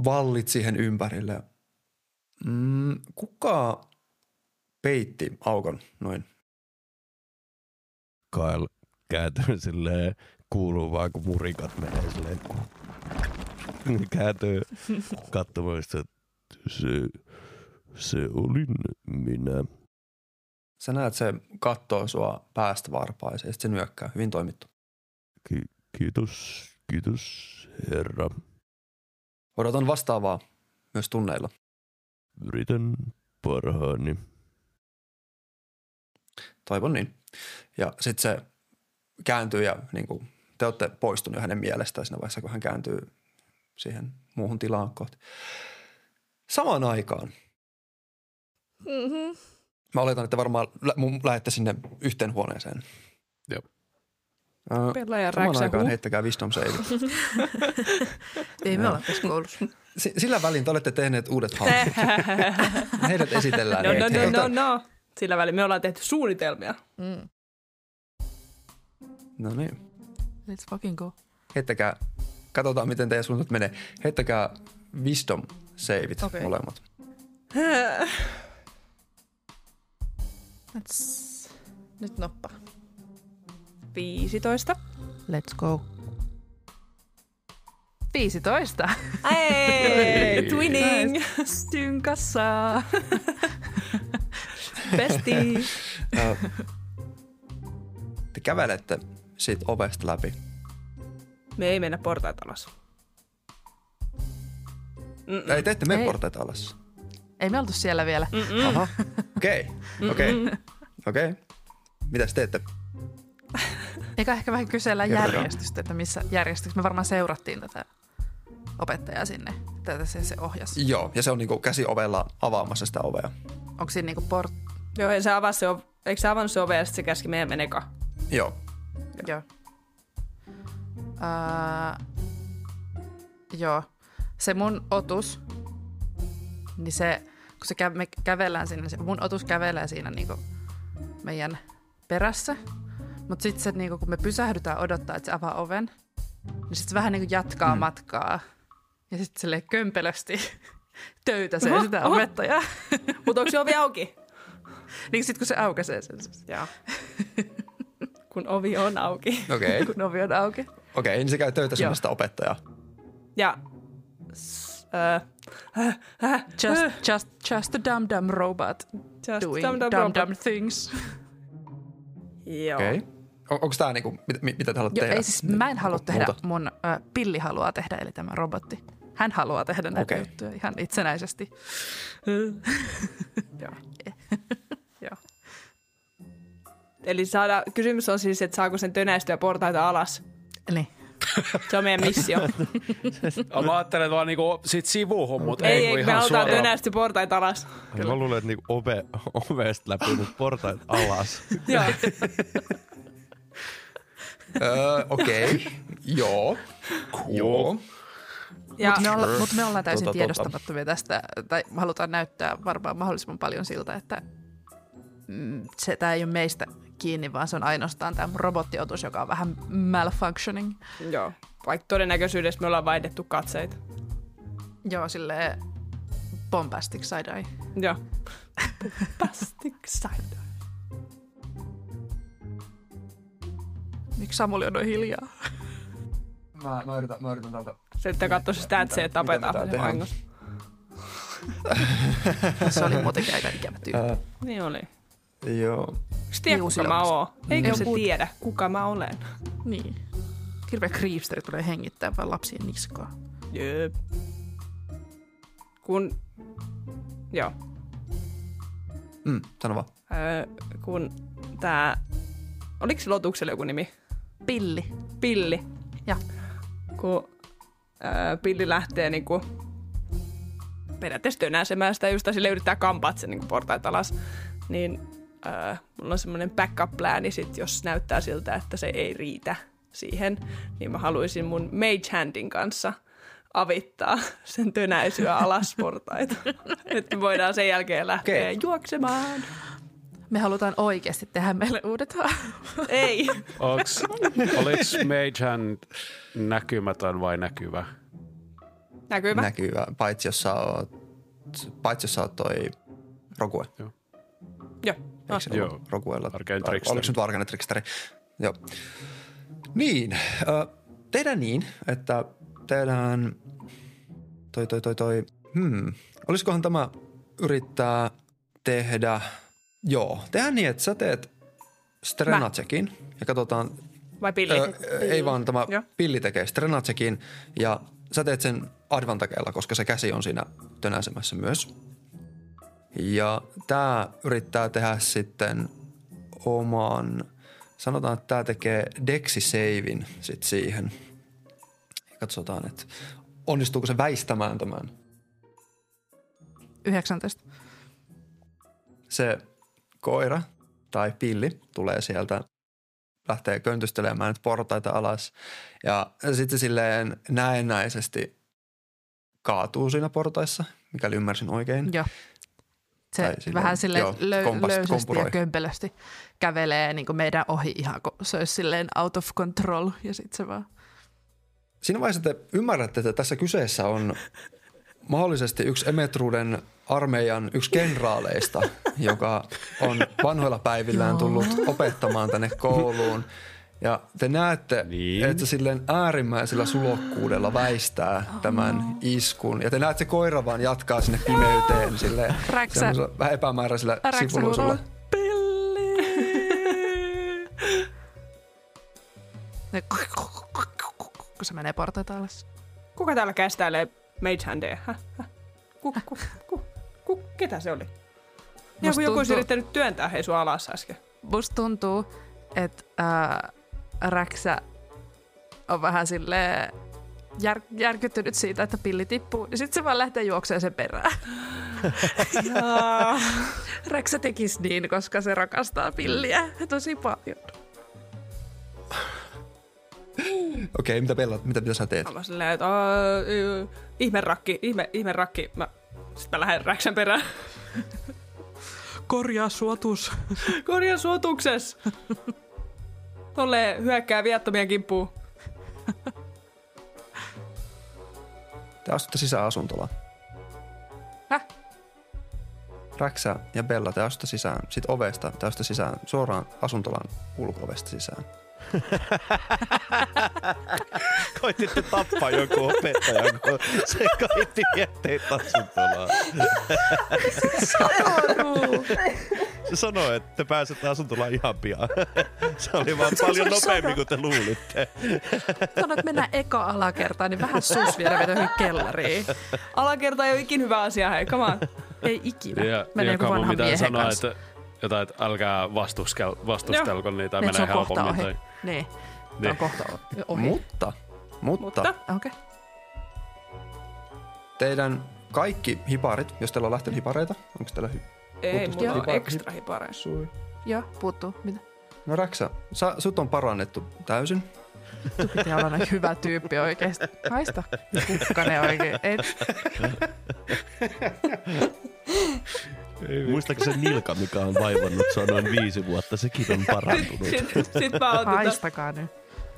vallit siihen ympärille. Mm, kuka peitti aukon noin? Kyle kääntyy silleen, kuuluu vaan kun murikat menee silleen. Kääntyy katsomaan sitä, että se, se olin minä. Sä näet, se kattoo sua päästä varpaiseen ja sitten se nyökkää. Hyvin toimittu. Ki- kiitos, kiitos herra. Odotan vastaavaa myös tunneilla. Yritän parhaani. Toivon niin. Ja sitten se kääntyy ja niin kuin, te olette poistunut hänen mielestään siinä vaiheessa, kun hän kääntyy siihen muuhun tilaan kohti. Samaan aikaan. Mm-hmm. Mä oletan, että varmaan lä- mun lähette sinne yhteen huoneeseen. Joo. Ö, Pelaajan Samaan aikaan räksähuu. heittäkää wisdom save. Ei me olla tässä koulussa. S- Sillä välin te olette tehneet uudet hahmot. Heidät esitellään. No, no, no, no, no. Sillä välin me ollaan tehty suunnitelmia. Mm. No niin. Let's fucking go. Heittäkää, katsotaan miten teidän suunnat menee. Heittäkää wisdom saveit Okei. molemmat. Let's... Nyt noppa. 15. Let's go. 15. Hey, twinning. Synkassa. Bestie. Ö, Te kävelette siitä ovesta läpi. Me ei mennä portaat alas. Mm-mm. Ei, te ette mene portaita alas. Ei me oltu siellä vielä. Okei, okei, okei. Mitäs teette? Eikä ehkä vähän kysellä järjestystä, että missä järjestyksessä. Me varmaan seurattiin tätä opettajaa sinne. Tätä se, se ohjasi. Joo, ja se on niinku käsi ovella avaamassa sitä ovea. Onko siinä niinku port... Joo, ei se avaa se, eikö se avannut se ove ja sitten se käski meidän meneka? Joo, Joo. Uh, joo. Se mun otus, niin se, kun se kä- me kävellään sinne, se mun otus kävelee siinä niinku meidän perässä. Mutta sitten se, niinku, kun me pysähdytään odottaa, että se avaa oven, niin sitten se vähän niinku jatkaa mm. matkaa. Ja sitten silleen kömpelösti töytäsee Oho, sitä oho. opettajaa. Mutta onko se ovi auki? niin sitten kun se aukaisee sen, Joo. Kun ovi on auki. okei, kun ovi on auki. Okei, niin se käy töitä sitä opettajaa. Ja... Äh, äh, äh, Just, just, just a dumb dumb robot just doing dumb, dumb, dumb dumb things. Joo. Okei. On, onko tämä niinku, mit, mit, mitä te haluatte Joo, tehdä? ei siis mä en halua Mu- tehdä, muuta? mun ö, pilli haluaa tehdä, eli tämä robotti. Hän haluaa tehdä näitä Okei. juttuja ihan itsenäisesti. Joo. Joo. Eli saada, kysymys on siis, että saako sen tönäistyä portaita alas. Niin. Se on meidän missio. Mä ajattelen vaan niinku sit sivuhun, mutta ei, ei, ei, kun me ihan halutaan suoraan. tönäistyä portaita alas. Mä luulen, että niinku ove, ovesta läpi nyt portaat alas. Joo. Öö, okei, joo, joo. Ja Mutta me, olla, mut me ollaan täysin Tota, tota. tiedostamattomia tästä, tai me halutaan näyttää varmaan mahdollisimman paljon siltä, että mm, se, tämä ei ole meistä kiinni, vaan se on ainoastaan tämä robottiotus, joka on vähän malfunctioning. Joo. Vaikka todennäköisyydessä me ollaan vaihdettu katseita. Joo, silleen bombastic side-eye. Joo. Plastic side. Miksi Samuli on noin hiljaa? Mä, mä, yritän, mä yritän täältä. Sitten katso sitä, että se tapetaan se tehdään? vahingossa. Se oli muutenkin aika ikävä tyyppi. Öö, Niin oli. Joo. Se tiedä, kuka mä on- oon. Eikö Joo, se tiedä, kuka mä olen? Niin. Hirveä creepsteri tulee hengittää vaan lapsien niskaa. Jep. Kun... Joo. Mm, sano vaan. Öö, kun tää... Oliko se Lotuksella joku nimi? Pilli. Pilli. Ja. Kun öö, Pilli lähtee niinku periaatteessa tönäsemään sitä just sille yrittää kampaa sen niinku portaita alas, niin öö, mulla on semmoinen backup-plääni sit, jos näyttää siltä, että se ei riitä siihen, niin mä haluaisin mun mage handin kanssa avittaa sen tönäisyä alas portaita. että me voidaan sen jälkeen lähteä Okei. juoksemaan. Me halutaan oikeasti tehdä meille uudet. Ei. Onks, oliks Mage Hand näkymätön vai näkyvä? Näkyvä? Näkyvä, paitsi jos sä oot, paitsi jos sä oot toi Rogue. Joo. Eikö se Joo. Roguella? Oliko se nyt Arcane Tricksteri? Joo. Niin, tehdään niin, että tehdään toi, toi, toi, toi, hmm. Olisikohan tämä yrittää tehdä, joo, tehdään niin, että sä teet Strenatsekin ja katsotaan, Vai pilli? ö, ei vaan tämä Joo. pilli tekee Strenatsekin ja sä teet sen advantakeella, koska se käsi on siinä tönäsemässä myös. Ja tämä yrittää tehdä sitten oman, sanotaan, että tämä tekee Dexi Savin sit siihen. Katsotaan, että onnistuuko se väistämään tämän. 19. Se koira tai pilli tulee sieltä, lähtee köntystelemään nyt portaita alas ja sitten silleen näennäisesti kaatuu siinä portaissa, mikäli ymmärsin oikein. Joo. Se Tai silleen, vähän silleen joo, lö- kompast- löysästi kompuroi. ja kömpelösti kävelee niin meidän ohi ihan, kun se olisi silleen out of control ja sitten se vaan Siinä vaiheessa te ymmärrätte, että tässä kyseessä on mahdollisesti yksi Emetruuden armeijan yksi kenraaleista, joka on vanhoilla päivillään tullut opettamaan tänne kouluun. Ja te näette, Niin. että se silleen äärimmäisellä sulokkuudella väistää tämän iskun. Ja te näette koira vaan jatkaa sinne pimeyteen silleen vähän epämääräisellä Räksä! Ne- kun se menee portaita alas. Kuka täällä kästäilee Mage Handia? Häh? Häh? Ku, ku, ku, ku, ketä se oli? Joku, joku olisi yrittänyt työntää hei sua alas äsken. Musta tuntuu, että ää, Räksä on vähän silleen jär, järkyttynyt siitä, että pilli tippuu. Ja sitten se vaan lähtee juoksemaan sen perään. Räksä tekisi niin, koska se rakastaa pilliä tosi paljon. Okei, mitä Bella, mitä, mitä sä teet? Mä silleen, että "Aa, ö, ihme rakki, ihme, ihme rakki. Mä, sitten mä lähden räksän perään. Korjaa suotus. Korjaa suotukses! Tolleen hyökkää viattomien kimppuun. Te astutte sisään asuntolaan. Häh? Räksä ja Bella, te astutte sisään. Sitten ovesta te astutte sisään, suoraan asuntolan ulko-ovesta sisään. Koititte tappaa joku opettajan, kun se koitti jätteitä asuntolaan. Se sanoi, että te pääsette asuntolaan ihan pian. Se oli vaan paljon nopeammin kuin te luulitte. Sanoit, että mennään eka alakertaan, niin vähän sus vielä johonkin kellariin. Alakerta ei ole ikin hyvä asia, hei, come on. Ei ikinä. Ja, Menee ja joku vanhan miehen sanoa, kanssa. että jotain, että älkää vastuskel, vastustelko niitä, Niin, se menee helpommin. ohi. Tai, Niin. Niin. Niin. on kohta ohi. Mutta, mutta, Mutta Okei. Okay. teidän kaikki hiparit, jos teillä on lähtenyt hipareita, onko teillä hy- ei, mulla on ekstra hipareja. sui? Joo, puuttuu. Mitä? No Räksä, sä, sut on parannettu täysin. Pitää olla näin hyvä tyyppi oikeesti. Haista. Kukkanen oikein. Ei, Muistatko se Nilka, mikä on vaivannut sua noin viisi vuotta? Sekin on parantunut. Sitten sit mä oon tota, haistakaa nyt.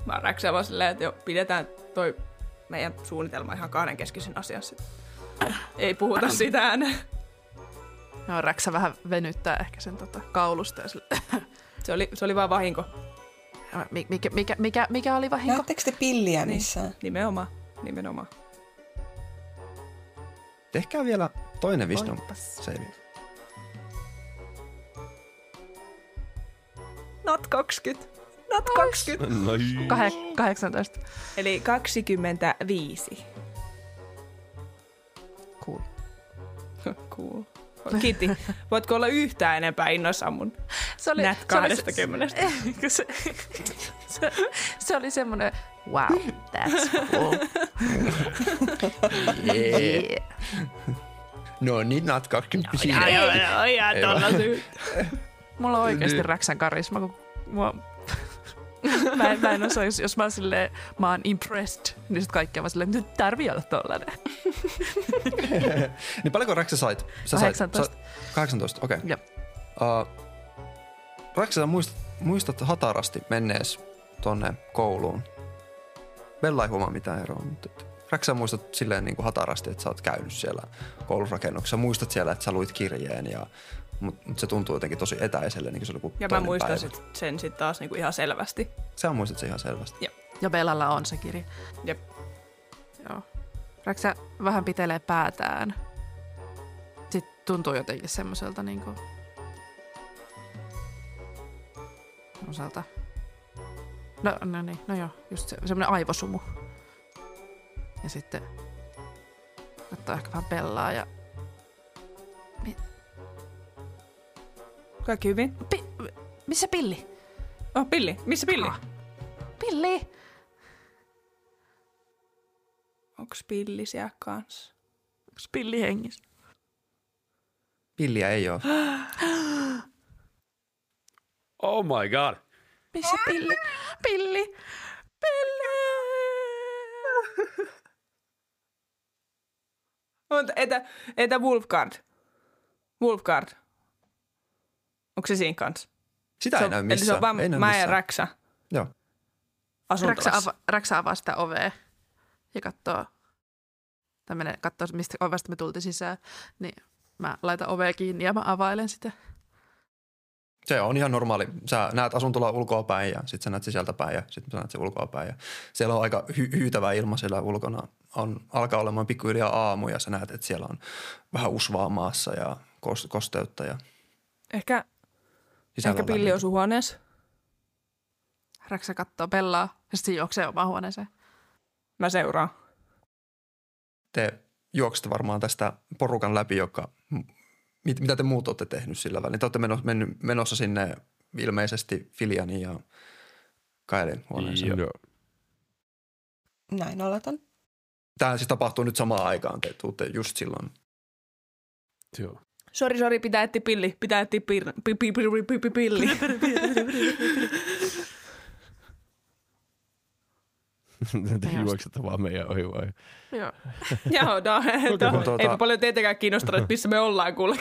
mä oon vaan silleen, että jo, pidetään toi meidän suunnitelma ihan kahden keskisen asiassa. Ei puhuta siitä ääneen. No, Räksä vähän venyttää ehkä sen tota, kaulusta. Ja sille, Se oli, se oli vaan vahinko. Mi- mikä, mikä, mikä, mikä oli vahinko? Näettekö te pilliä missään? Nimenomaan. Nimenomaan. Tehkää vielä toinen wisdom save. Not 20. Not 20. No, Kah- 18. Eli 25. Cool. Cool. Kiitti. Voitko olla yhtään enempää innoissaan mun Se oli, nät se oli, 20? se, se, se, se oli semmoinen, wow, that's cool. yeah. No niin, not 20 Joo, joo, joo, syy. Mulla on oikeasti Niin. räksän karisma, kun mua... mä, en, mä en osaa, jos, jos mä oon silleen, mä oon impressed, niin sit kaikki on vaan silleen, nyt tarvii olla tollanen. Niin paljonko Räksä sait? Sä 18. Sait, sä, 18, okei. Okay. Uh, sä muistat, muistat hatarasti mennees tonne kouluun. Bella ei huomaa mitään eroa, mutta et Räksä muistat silleen niin kuin hatarasti, että sä oot käynyt siellä koulurakennuksessa. Muistat siellä, että sä luit kirjeen, ja, mutta mut se tuntuu jotenkin tosi etäiselle, niin kuin se oli joku Ja mä muistan päivä. sit sen sit taas niinku ihan selvästi. Sä muistat se ihan selvästi. Ja Bellalla on se kirja. Jep. Joo. Räksä vähän pitelee päätään. Sitten tuntuu jotenkin semmoiselta niinku... Semmoiselta... No, no niin, no joo, just se, semmoinen aivosumu. Ja sitten ottaa ehkä vähän pellaa ja... Kaikki hyvin? Pi- missä pilli? Oh, Pilli. Missä Pilli? Ah. Pilli! Onko Onks pilli siellä kanssa? Spilli hengissä. Pilliä ei ole. Oh my god. Missä pilli? Pilli! Pilli! Mutta entä, entä Wolfgard? Wolfgard. Onko se siinä kanssa? Sitä se ei on, näy Eli missään. se on vaan ei mä ja. Räksä Joo. Raksa, asuntolassa. ava, Raksa avaa sitä ovea ja katsoo, tai menee katsoo, mistä ovesta me tultiin sisään, niin mä laitan ovea kiinni ja mä availen sitä. Se on ihan normaali. Sä näet asuntola ulkoa päin ja sitten sä näet sisältä päin ja sitten sä näet se ulkoa päin. Ja siellä on aika hy- hyytävä ilma siellä ulkona. On, alkaa olemaan pikkuhiljaa aamu ja sä näet, että siellä on vähän usvaa maassa ja kos- kosteutta. Ja Ehkä, ehkä pilli sun huoneessa. Raksa katsoo pellaa ja sitten se juoksee omaan huoneeseen. Mä seuraan. Te juoksette varmaan tästä porukan läpi, joka, mit, mitä te muut olette tehnyt sillä välin. Te olette menossa, mennyt, menossa sinne ilmeisesti Filianin ja Kaelin huoneeseen. Joo. Joo. Näin oletan. Tämä siis tapahtuu nyt samaan aikaan. Te tuutte just silloin. Joo. Sori, sori, pitää etsiä pilli. Pitää etsiä pir- pi- pi- pi- pi- pi- pilli. Te juoksette vaan meidän ohi vai? Joo. Joo, no, Kun tuota- eipä paljon tietenkään kiinnostaa, että missä me ollaan kuule.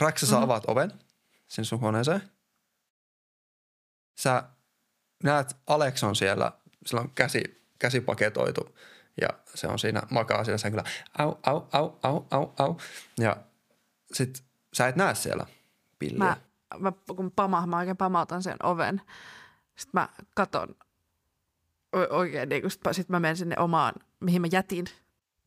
Raksa, sä avaat oven sinne sun huoneeseen. Sä näet Alekson siellä, sillä on käsi, käsi paketoitu ja se on siinä, makaa siinä sänkyllä. Au, au, au, au, au, au. Ja sit sä et näe siellä pilliä. Mä, mä kun pama, mä oikein pamautan sen oven. Sitten mä katon o- oikein, niin sitten sit mä menen sinne omaan, mihin mä jätin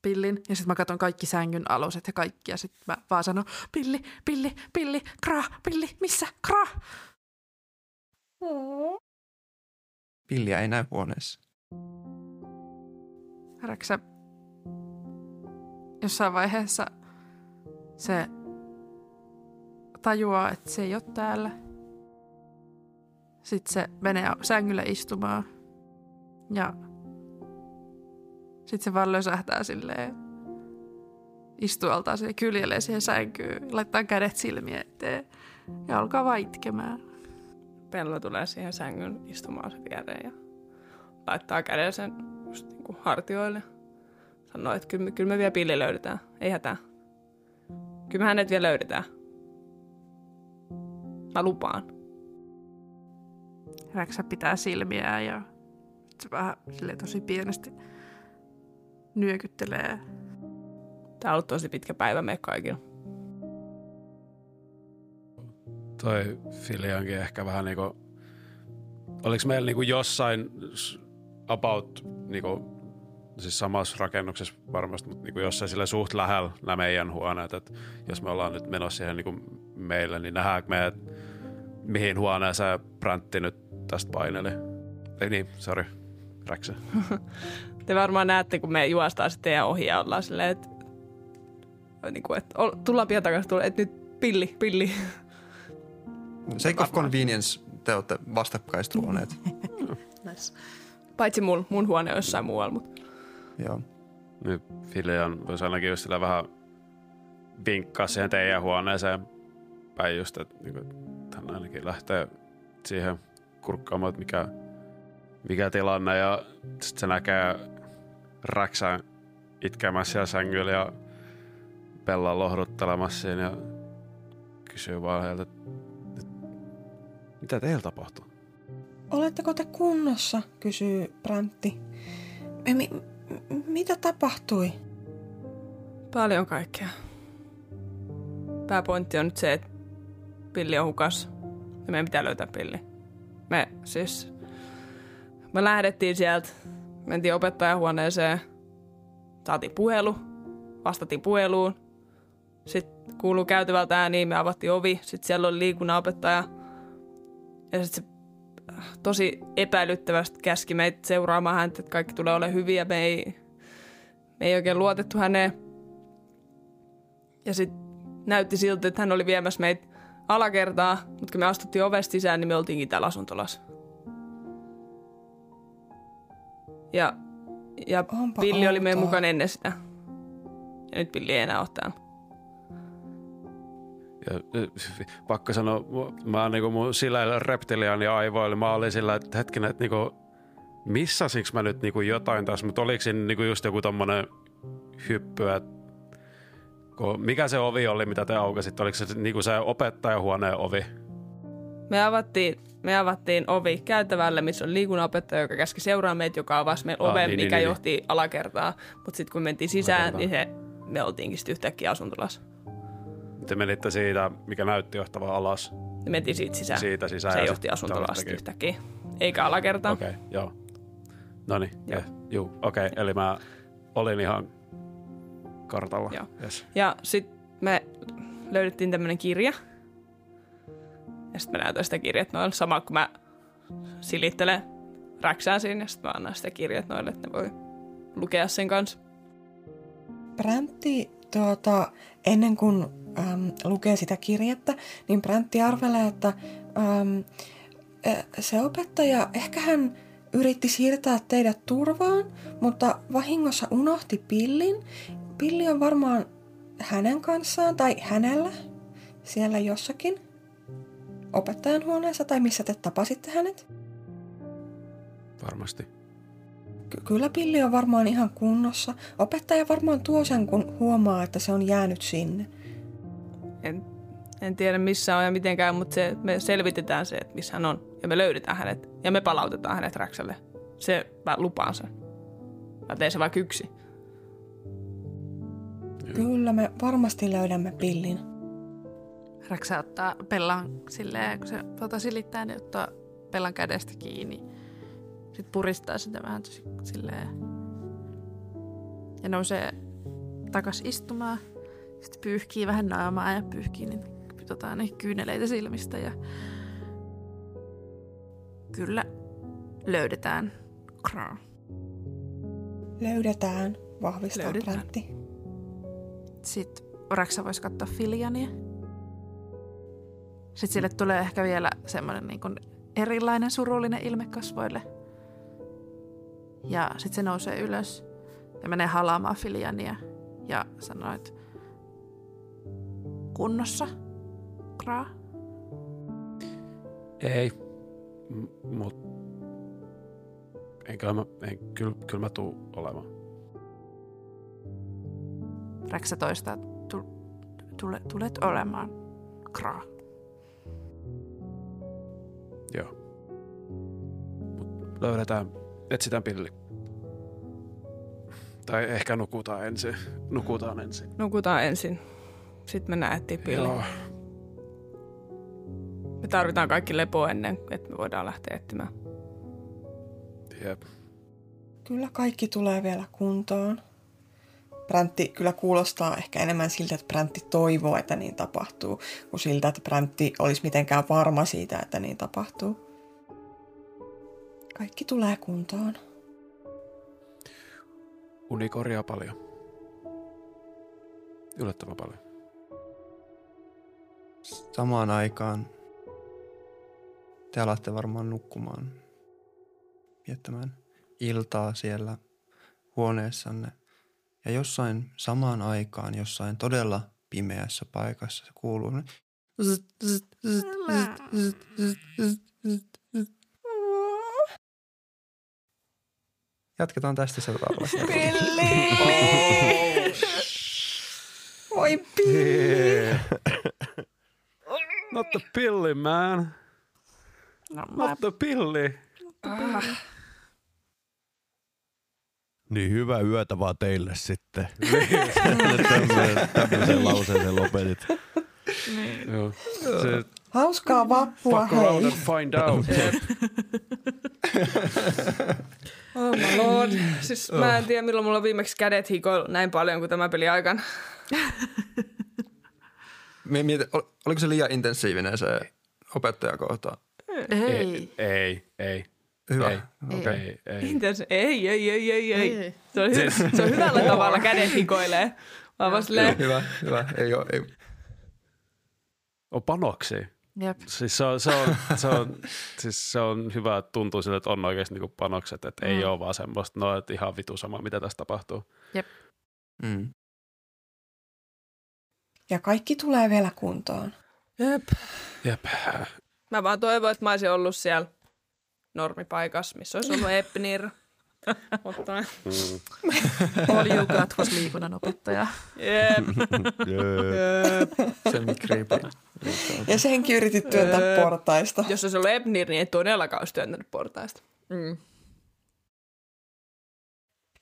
pillin. Ja sitten mä katon kaikki sängyn aluset ja kaikki. Ja sitten mä vaan sanon, pilli, pilli, pilli, kra, pilli, missä, kra. Pilliä ei näy huoneessa. Räksä jossain vaiheessa se tajuaa, että se ei ole täällä. Sitten se menee sängylle istumaan. Ja sitten se vaan lösähtää silleen. Istuu altaan siihen kyljelee siihen sänkyyn. Laittaa kädet silmien eteen. Ja alkaa vaan itkemään. Pello tulee siihen sängyn istumaan sen viereen ja laittaa käden sen kuin hartioille. Sanoo, että kyllä, me- kyllä me vielä pilli löydetään. Ei hätää. Kyllä me hänet vielä löydetään. Mä lupaan. Räksä pitää silmiään ja se vähän silleen tosi pienesti nyökyttelee. Tää on ollut tosi pitkä päivä meille kaikille. Toi Filiankin ehkä vähän niinku... Oliko meillä niinku jossain about niinku, siis samassa rakennuksessa varmasti, mutta niinku jossain sille suht lähellä nämä meidän huoneet, että jos me ollaan nyt menossa siihen niinku meille, niin nähdäänkö me, että mihin huoneeseen Brantti nyt tästä paineli. Ei niin, sorry, Räksä. Te varmaan näette, kun me juostaan sitten teidän ohi ja ollaan silleen, että, niin kuin, että tullaan pian takaisin, että nyt pilli, pilli. Sake of convenience te olette vastakkaiset huoneet. Nice. Paitsi mun, mun huone on jossain muualla, mutta Joo. Nyt Filian voisi ainakin just sillä vähän vinkkaa siihen teidän huoneeseen päin just, että niin kuin, hän ainakin lähtee siihen kurkkaamaan, että mikä, mikä tilanne ja sitten se näkee Räksän itkemässä siellä sängyllä ja Pellan lohduttelemassa siinä ja kysyy vaan heiltä, mitä teillä tapahtuu? Oletteko te kunnossa, kysyy mi- mitä tapahtui? paljon kaikkea. Pääpointti on nyt se, että pilli on hukas ja meidän pitää löytää pilli. Me siis, me lähdettiin sieltä, mentiin opettajahuoneeseen, saatiin puhelu, vastattiin puheluun. Sitten kuuluu käytävältä ääniin, me avattiin ovi, sitten siellä oli liikunnanopettaja. Ja sitten se tosi epäilyttävästi käski meitä seuraamaan häntä, että kaikki tulee olemaan hyviä. Me ei, me ei oikein luotettu häneen. Ja sitten näytti siltä, että hän oli viemässä meitä alakertaa, mutta kun me astuttiin ovesta sisään, niin me oltiinkin täällä asuntolassa. Ja Ja Onpa Pilli oli meidän outoa. mukana ennen sitä. Ja nyt Pilli ei enää ole täällä. Ja, äh, pakko sanoa, mä oon niinku mun sillä reptiliaani aivoilla, mä olin sillä, että hetkinen, että niinku, missasinko mä nyt niinku jotain tässä, mutta oliko siinä niinku just joku tommonen hyppy, että mikä se ovi oli, mitä te aukasitte? Oliko se niinku se opettajahuoneen ovi? Me avattiin, me avattiin ovi käytävälle, missä on liikunnanopettaja, joka käski seuraa meitä, joka avasi meidän Ah, oven, niin, mikä niin, johti alakertaa. Mutta sitten kun mentiin sisään, Alakertaan. niin se, me oltiinkin sitten yhtäkkiä asuntolassa. Te menitte siitä, mikä näytti johtavaa alas, Me mentiin siitä sisään. siitä sisään. se johti tällaistakin. yhtäkkiä. Eikä alakertaan. Okei, okay, joo. No niin, Joo. yeah, juu, okei. Okay, eli mä olin ihan kartalla. Joo. Yes. Ja sitten me löydettiin tämmöinen kirja. Ja sitten mä näytän sitä kirjat noille. Sama kun mä silittelen räksään siinä. Ja sitten mä annan sitä kirjat noille, että ne voi lukea sen kanssa. Präntti tuota, ennen kuin äm, lukee sitä kirjettä, niin Präntti arvelee, että äm, se opettaja, ehkä hän yritti siirtää teidät turvaan, mutta vahingossa unohti pillin. Pilli on varmaan hänen kanssaan tai hänellä siellä jossakin opettajan huoneessa tai missä te tapasitte hänet. Varmasti. Ky- Kyllä pilli on varmaan ihan kunnossa. Opettaja varmaan tuo sen, kun huomaa, että se on jäänyt sinne. En, en tiedä missä on ja mitenkään, mutta se, me selvitetään se, että missä hän on. Ja me löydetään hänet. Ja me palautetaan hänet Räksälle. Se mä lupaan sen. Mä teen se vaikka yksi. Kyllä me varmasti löydämme pillin. Räksä ottaa Pellan silleen, kun se tota silittää, niin ottaa Pellan kädestä kiinni. Sitten puristaa sitä vähän tosi silleen. Ja nousee takas istumaan. Sitten pyyhkii vähän naamaa ja pyyhkii niitä, tota, niitä kyyneleitä silmistä. Ja kyllä löydetään Kraa. Löydetään, vahvistaa Löydetään. Präntti. Sitten Raksa voisi katsoa Filiania. Sitten sille tulee ehkä vielä semmoinen niin kuin erilainen surullinen ilme kasvoille. Ja sitten se nousee ylös ja menee halaamaan Filiania ja sanoo, että kunnossa, Kraa. Ei, M- mut enkä mä, en, kyllä, kyllä mä tuu olemaan. Räksä toistaa, tu, tule, tulet olemaan, Kraa. Joo. Mut löydetään, etsitään pilli. Tai ehkä nukutaan ensin. Nukutaan ensin. Nukutaan ensin. Sitten me näettiin pilli. Joo. Me tarvitaan kaikki lepo ennen, että me voidaan lähteä etsimään. Jep. Kyllä kaikki tulee vielä kuntoon. Präntti kyllä kuulostaa ehkä enemmän siltä, että Präntti toivoo, että niin tapahtuu, kuin siltä, että Präntti olisi mitenkään varma siitä, että niin tapahtuu. Kaikki tulee kuntoon. Uni korjaa paljon. Yllättävän paljon. Samaan aikaan te alatte varmaan nukkumaan, viettämään iltaa siellä huoneessanne. Ja jossain samaan aikaan, jossain todella pimeässä paikassa se kuuluu. Jatketaan tästä seuraavalla kerralla. Pilli! Voi pilli! Not the pilli, man. No, mä Not the pilli. Niin hyvää yötä vaan teille sitten. Tämmöisen, tämmöisen lauseeseen lopetit. Joo. Se, Hauskaa vappua, fuck around hei! and find out. Oh my lord. Siis mä en tiedä, milloin mulla on viimeksi kädet hikoillut näin paljon kuin tämä peli aikana. Mie- Mietin, ol- oliko se liian intensiivinen se opettajakohta? Ei. Ei, ei, Hyvä. Ei. Okei. ei, ei. Ei, ei, ei, ei, ei. Ei. Se on, hy- se on hyvällä tavalla kädet hikoilee. Vaan vaan silleen, Hyvä, hyvä. Ei, oo, ei. On panoksia. Jep. Siis se on, se on, se on, siis se on hyvä, että tuntuu siltä, että on oikeasti niinku panokset, että ei Mm. ole vaan semmoista, no että ihan vitu sama, mitä tässä tapahtuu. Mm. Ja kaikki tulee vielä kuntoon. Jep. Jep. Mä vaan toivon, että mä olisin ollut siellä normipaikassa, missä olisi ollut Epnir. Mutta, Mm. Olju katkos liikunnan opettaja. jep. Jep. Semi-creepy. Ja senkin yritit työntää portaista. Jos olisi ollut Epnir, niin ei todellakaan olisi työntänyt portaista. Mm.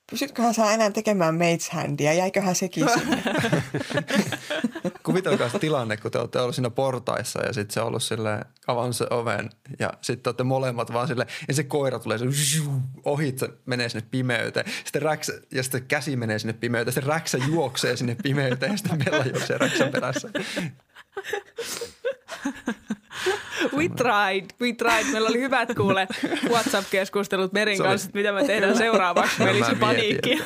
Pysytköhän sä enää tekemään mates handia? Jäiköhän sekin sinne? Kuvitelkaa se tilanne, kun te olette ollut siinä portaissa ja sitten se on ollut sille avannut se oven ja sitten te olette molemmat vaan sille ja se koira tulee se ohi, se menee sinne pimeyteen. Sitten räksä, ja sitten käsi menee sinne pimeyteen, sitten räksä juoksee sinne pimeyteen ja sitten Bella juoksee räksän perässä. We tried, we tried. Meillä oli hyvät kuule WhatsApp-keskustelut Merin kanssa, että mitä me tehdään seuraavaksi. Meillä Mä oli paniikki.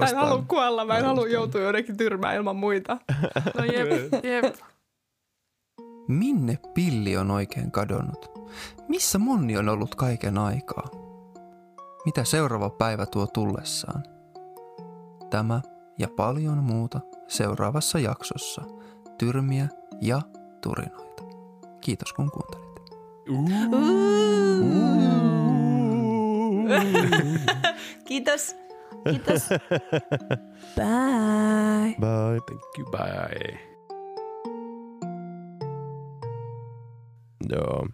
Mä en halua kuolla, mä en halua joutua jonnekin tyrmään ilman muita. No jep, jep. Minne pilli on oikein kadonnut? Missä Monni on ollut kaiken aikaa? Mitä seuraava päivä tuo tullessaan? Tämä ja paljon muuta seuraavassa jaksossa. Tyrmiä ja turinoita. Kiitos kun kuuntelit. Kiitos. Kiitos. Bye. Thank you, bye. Joo.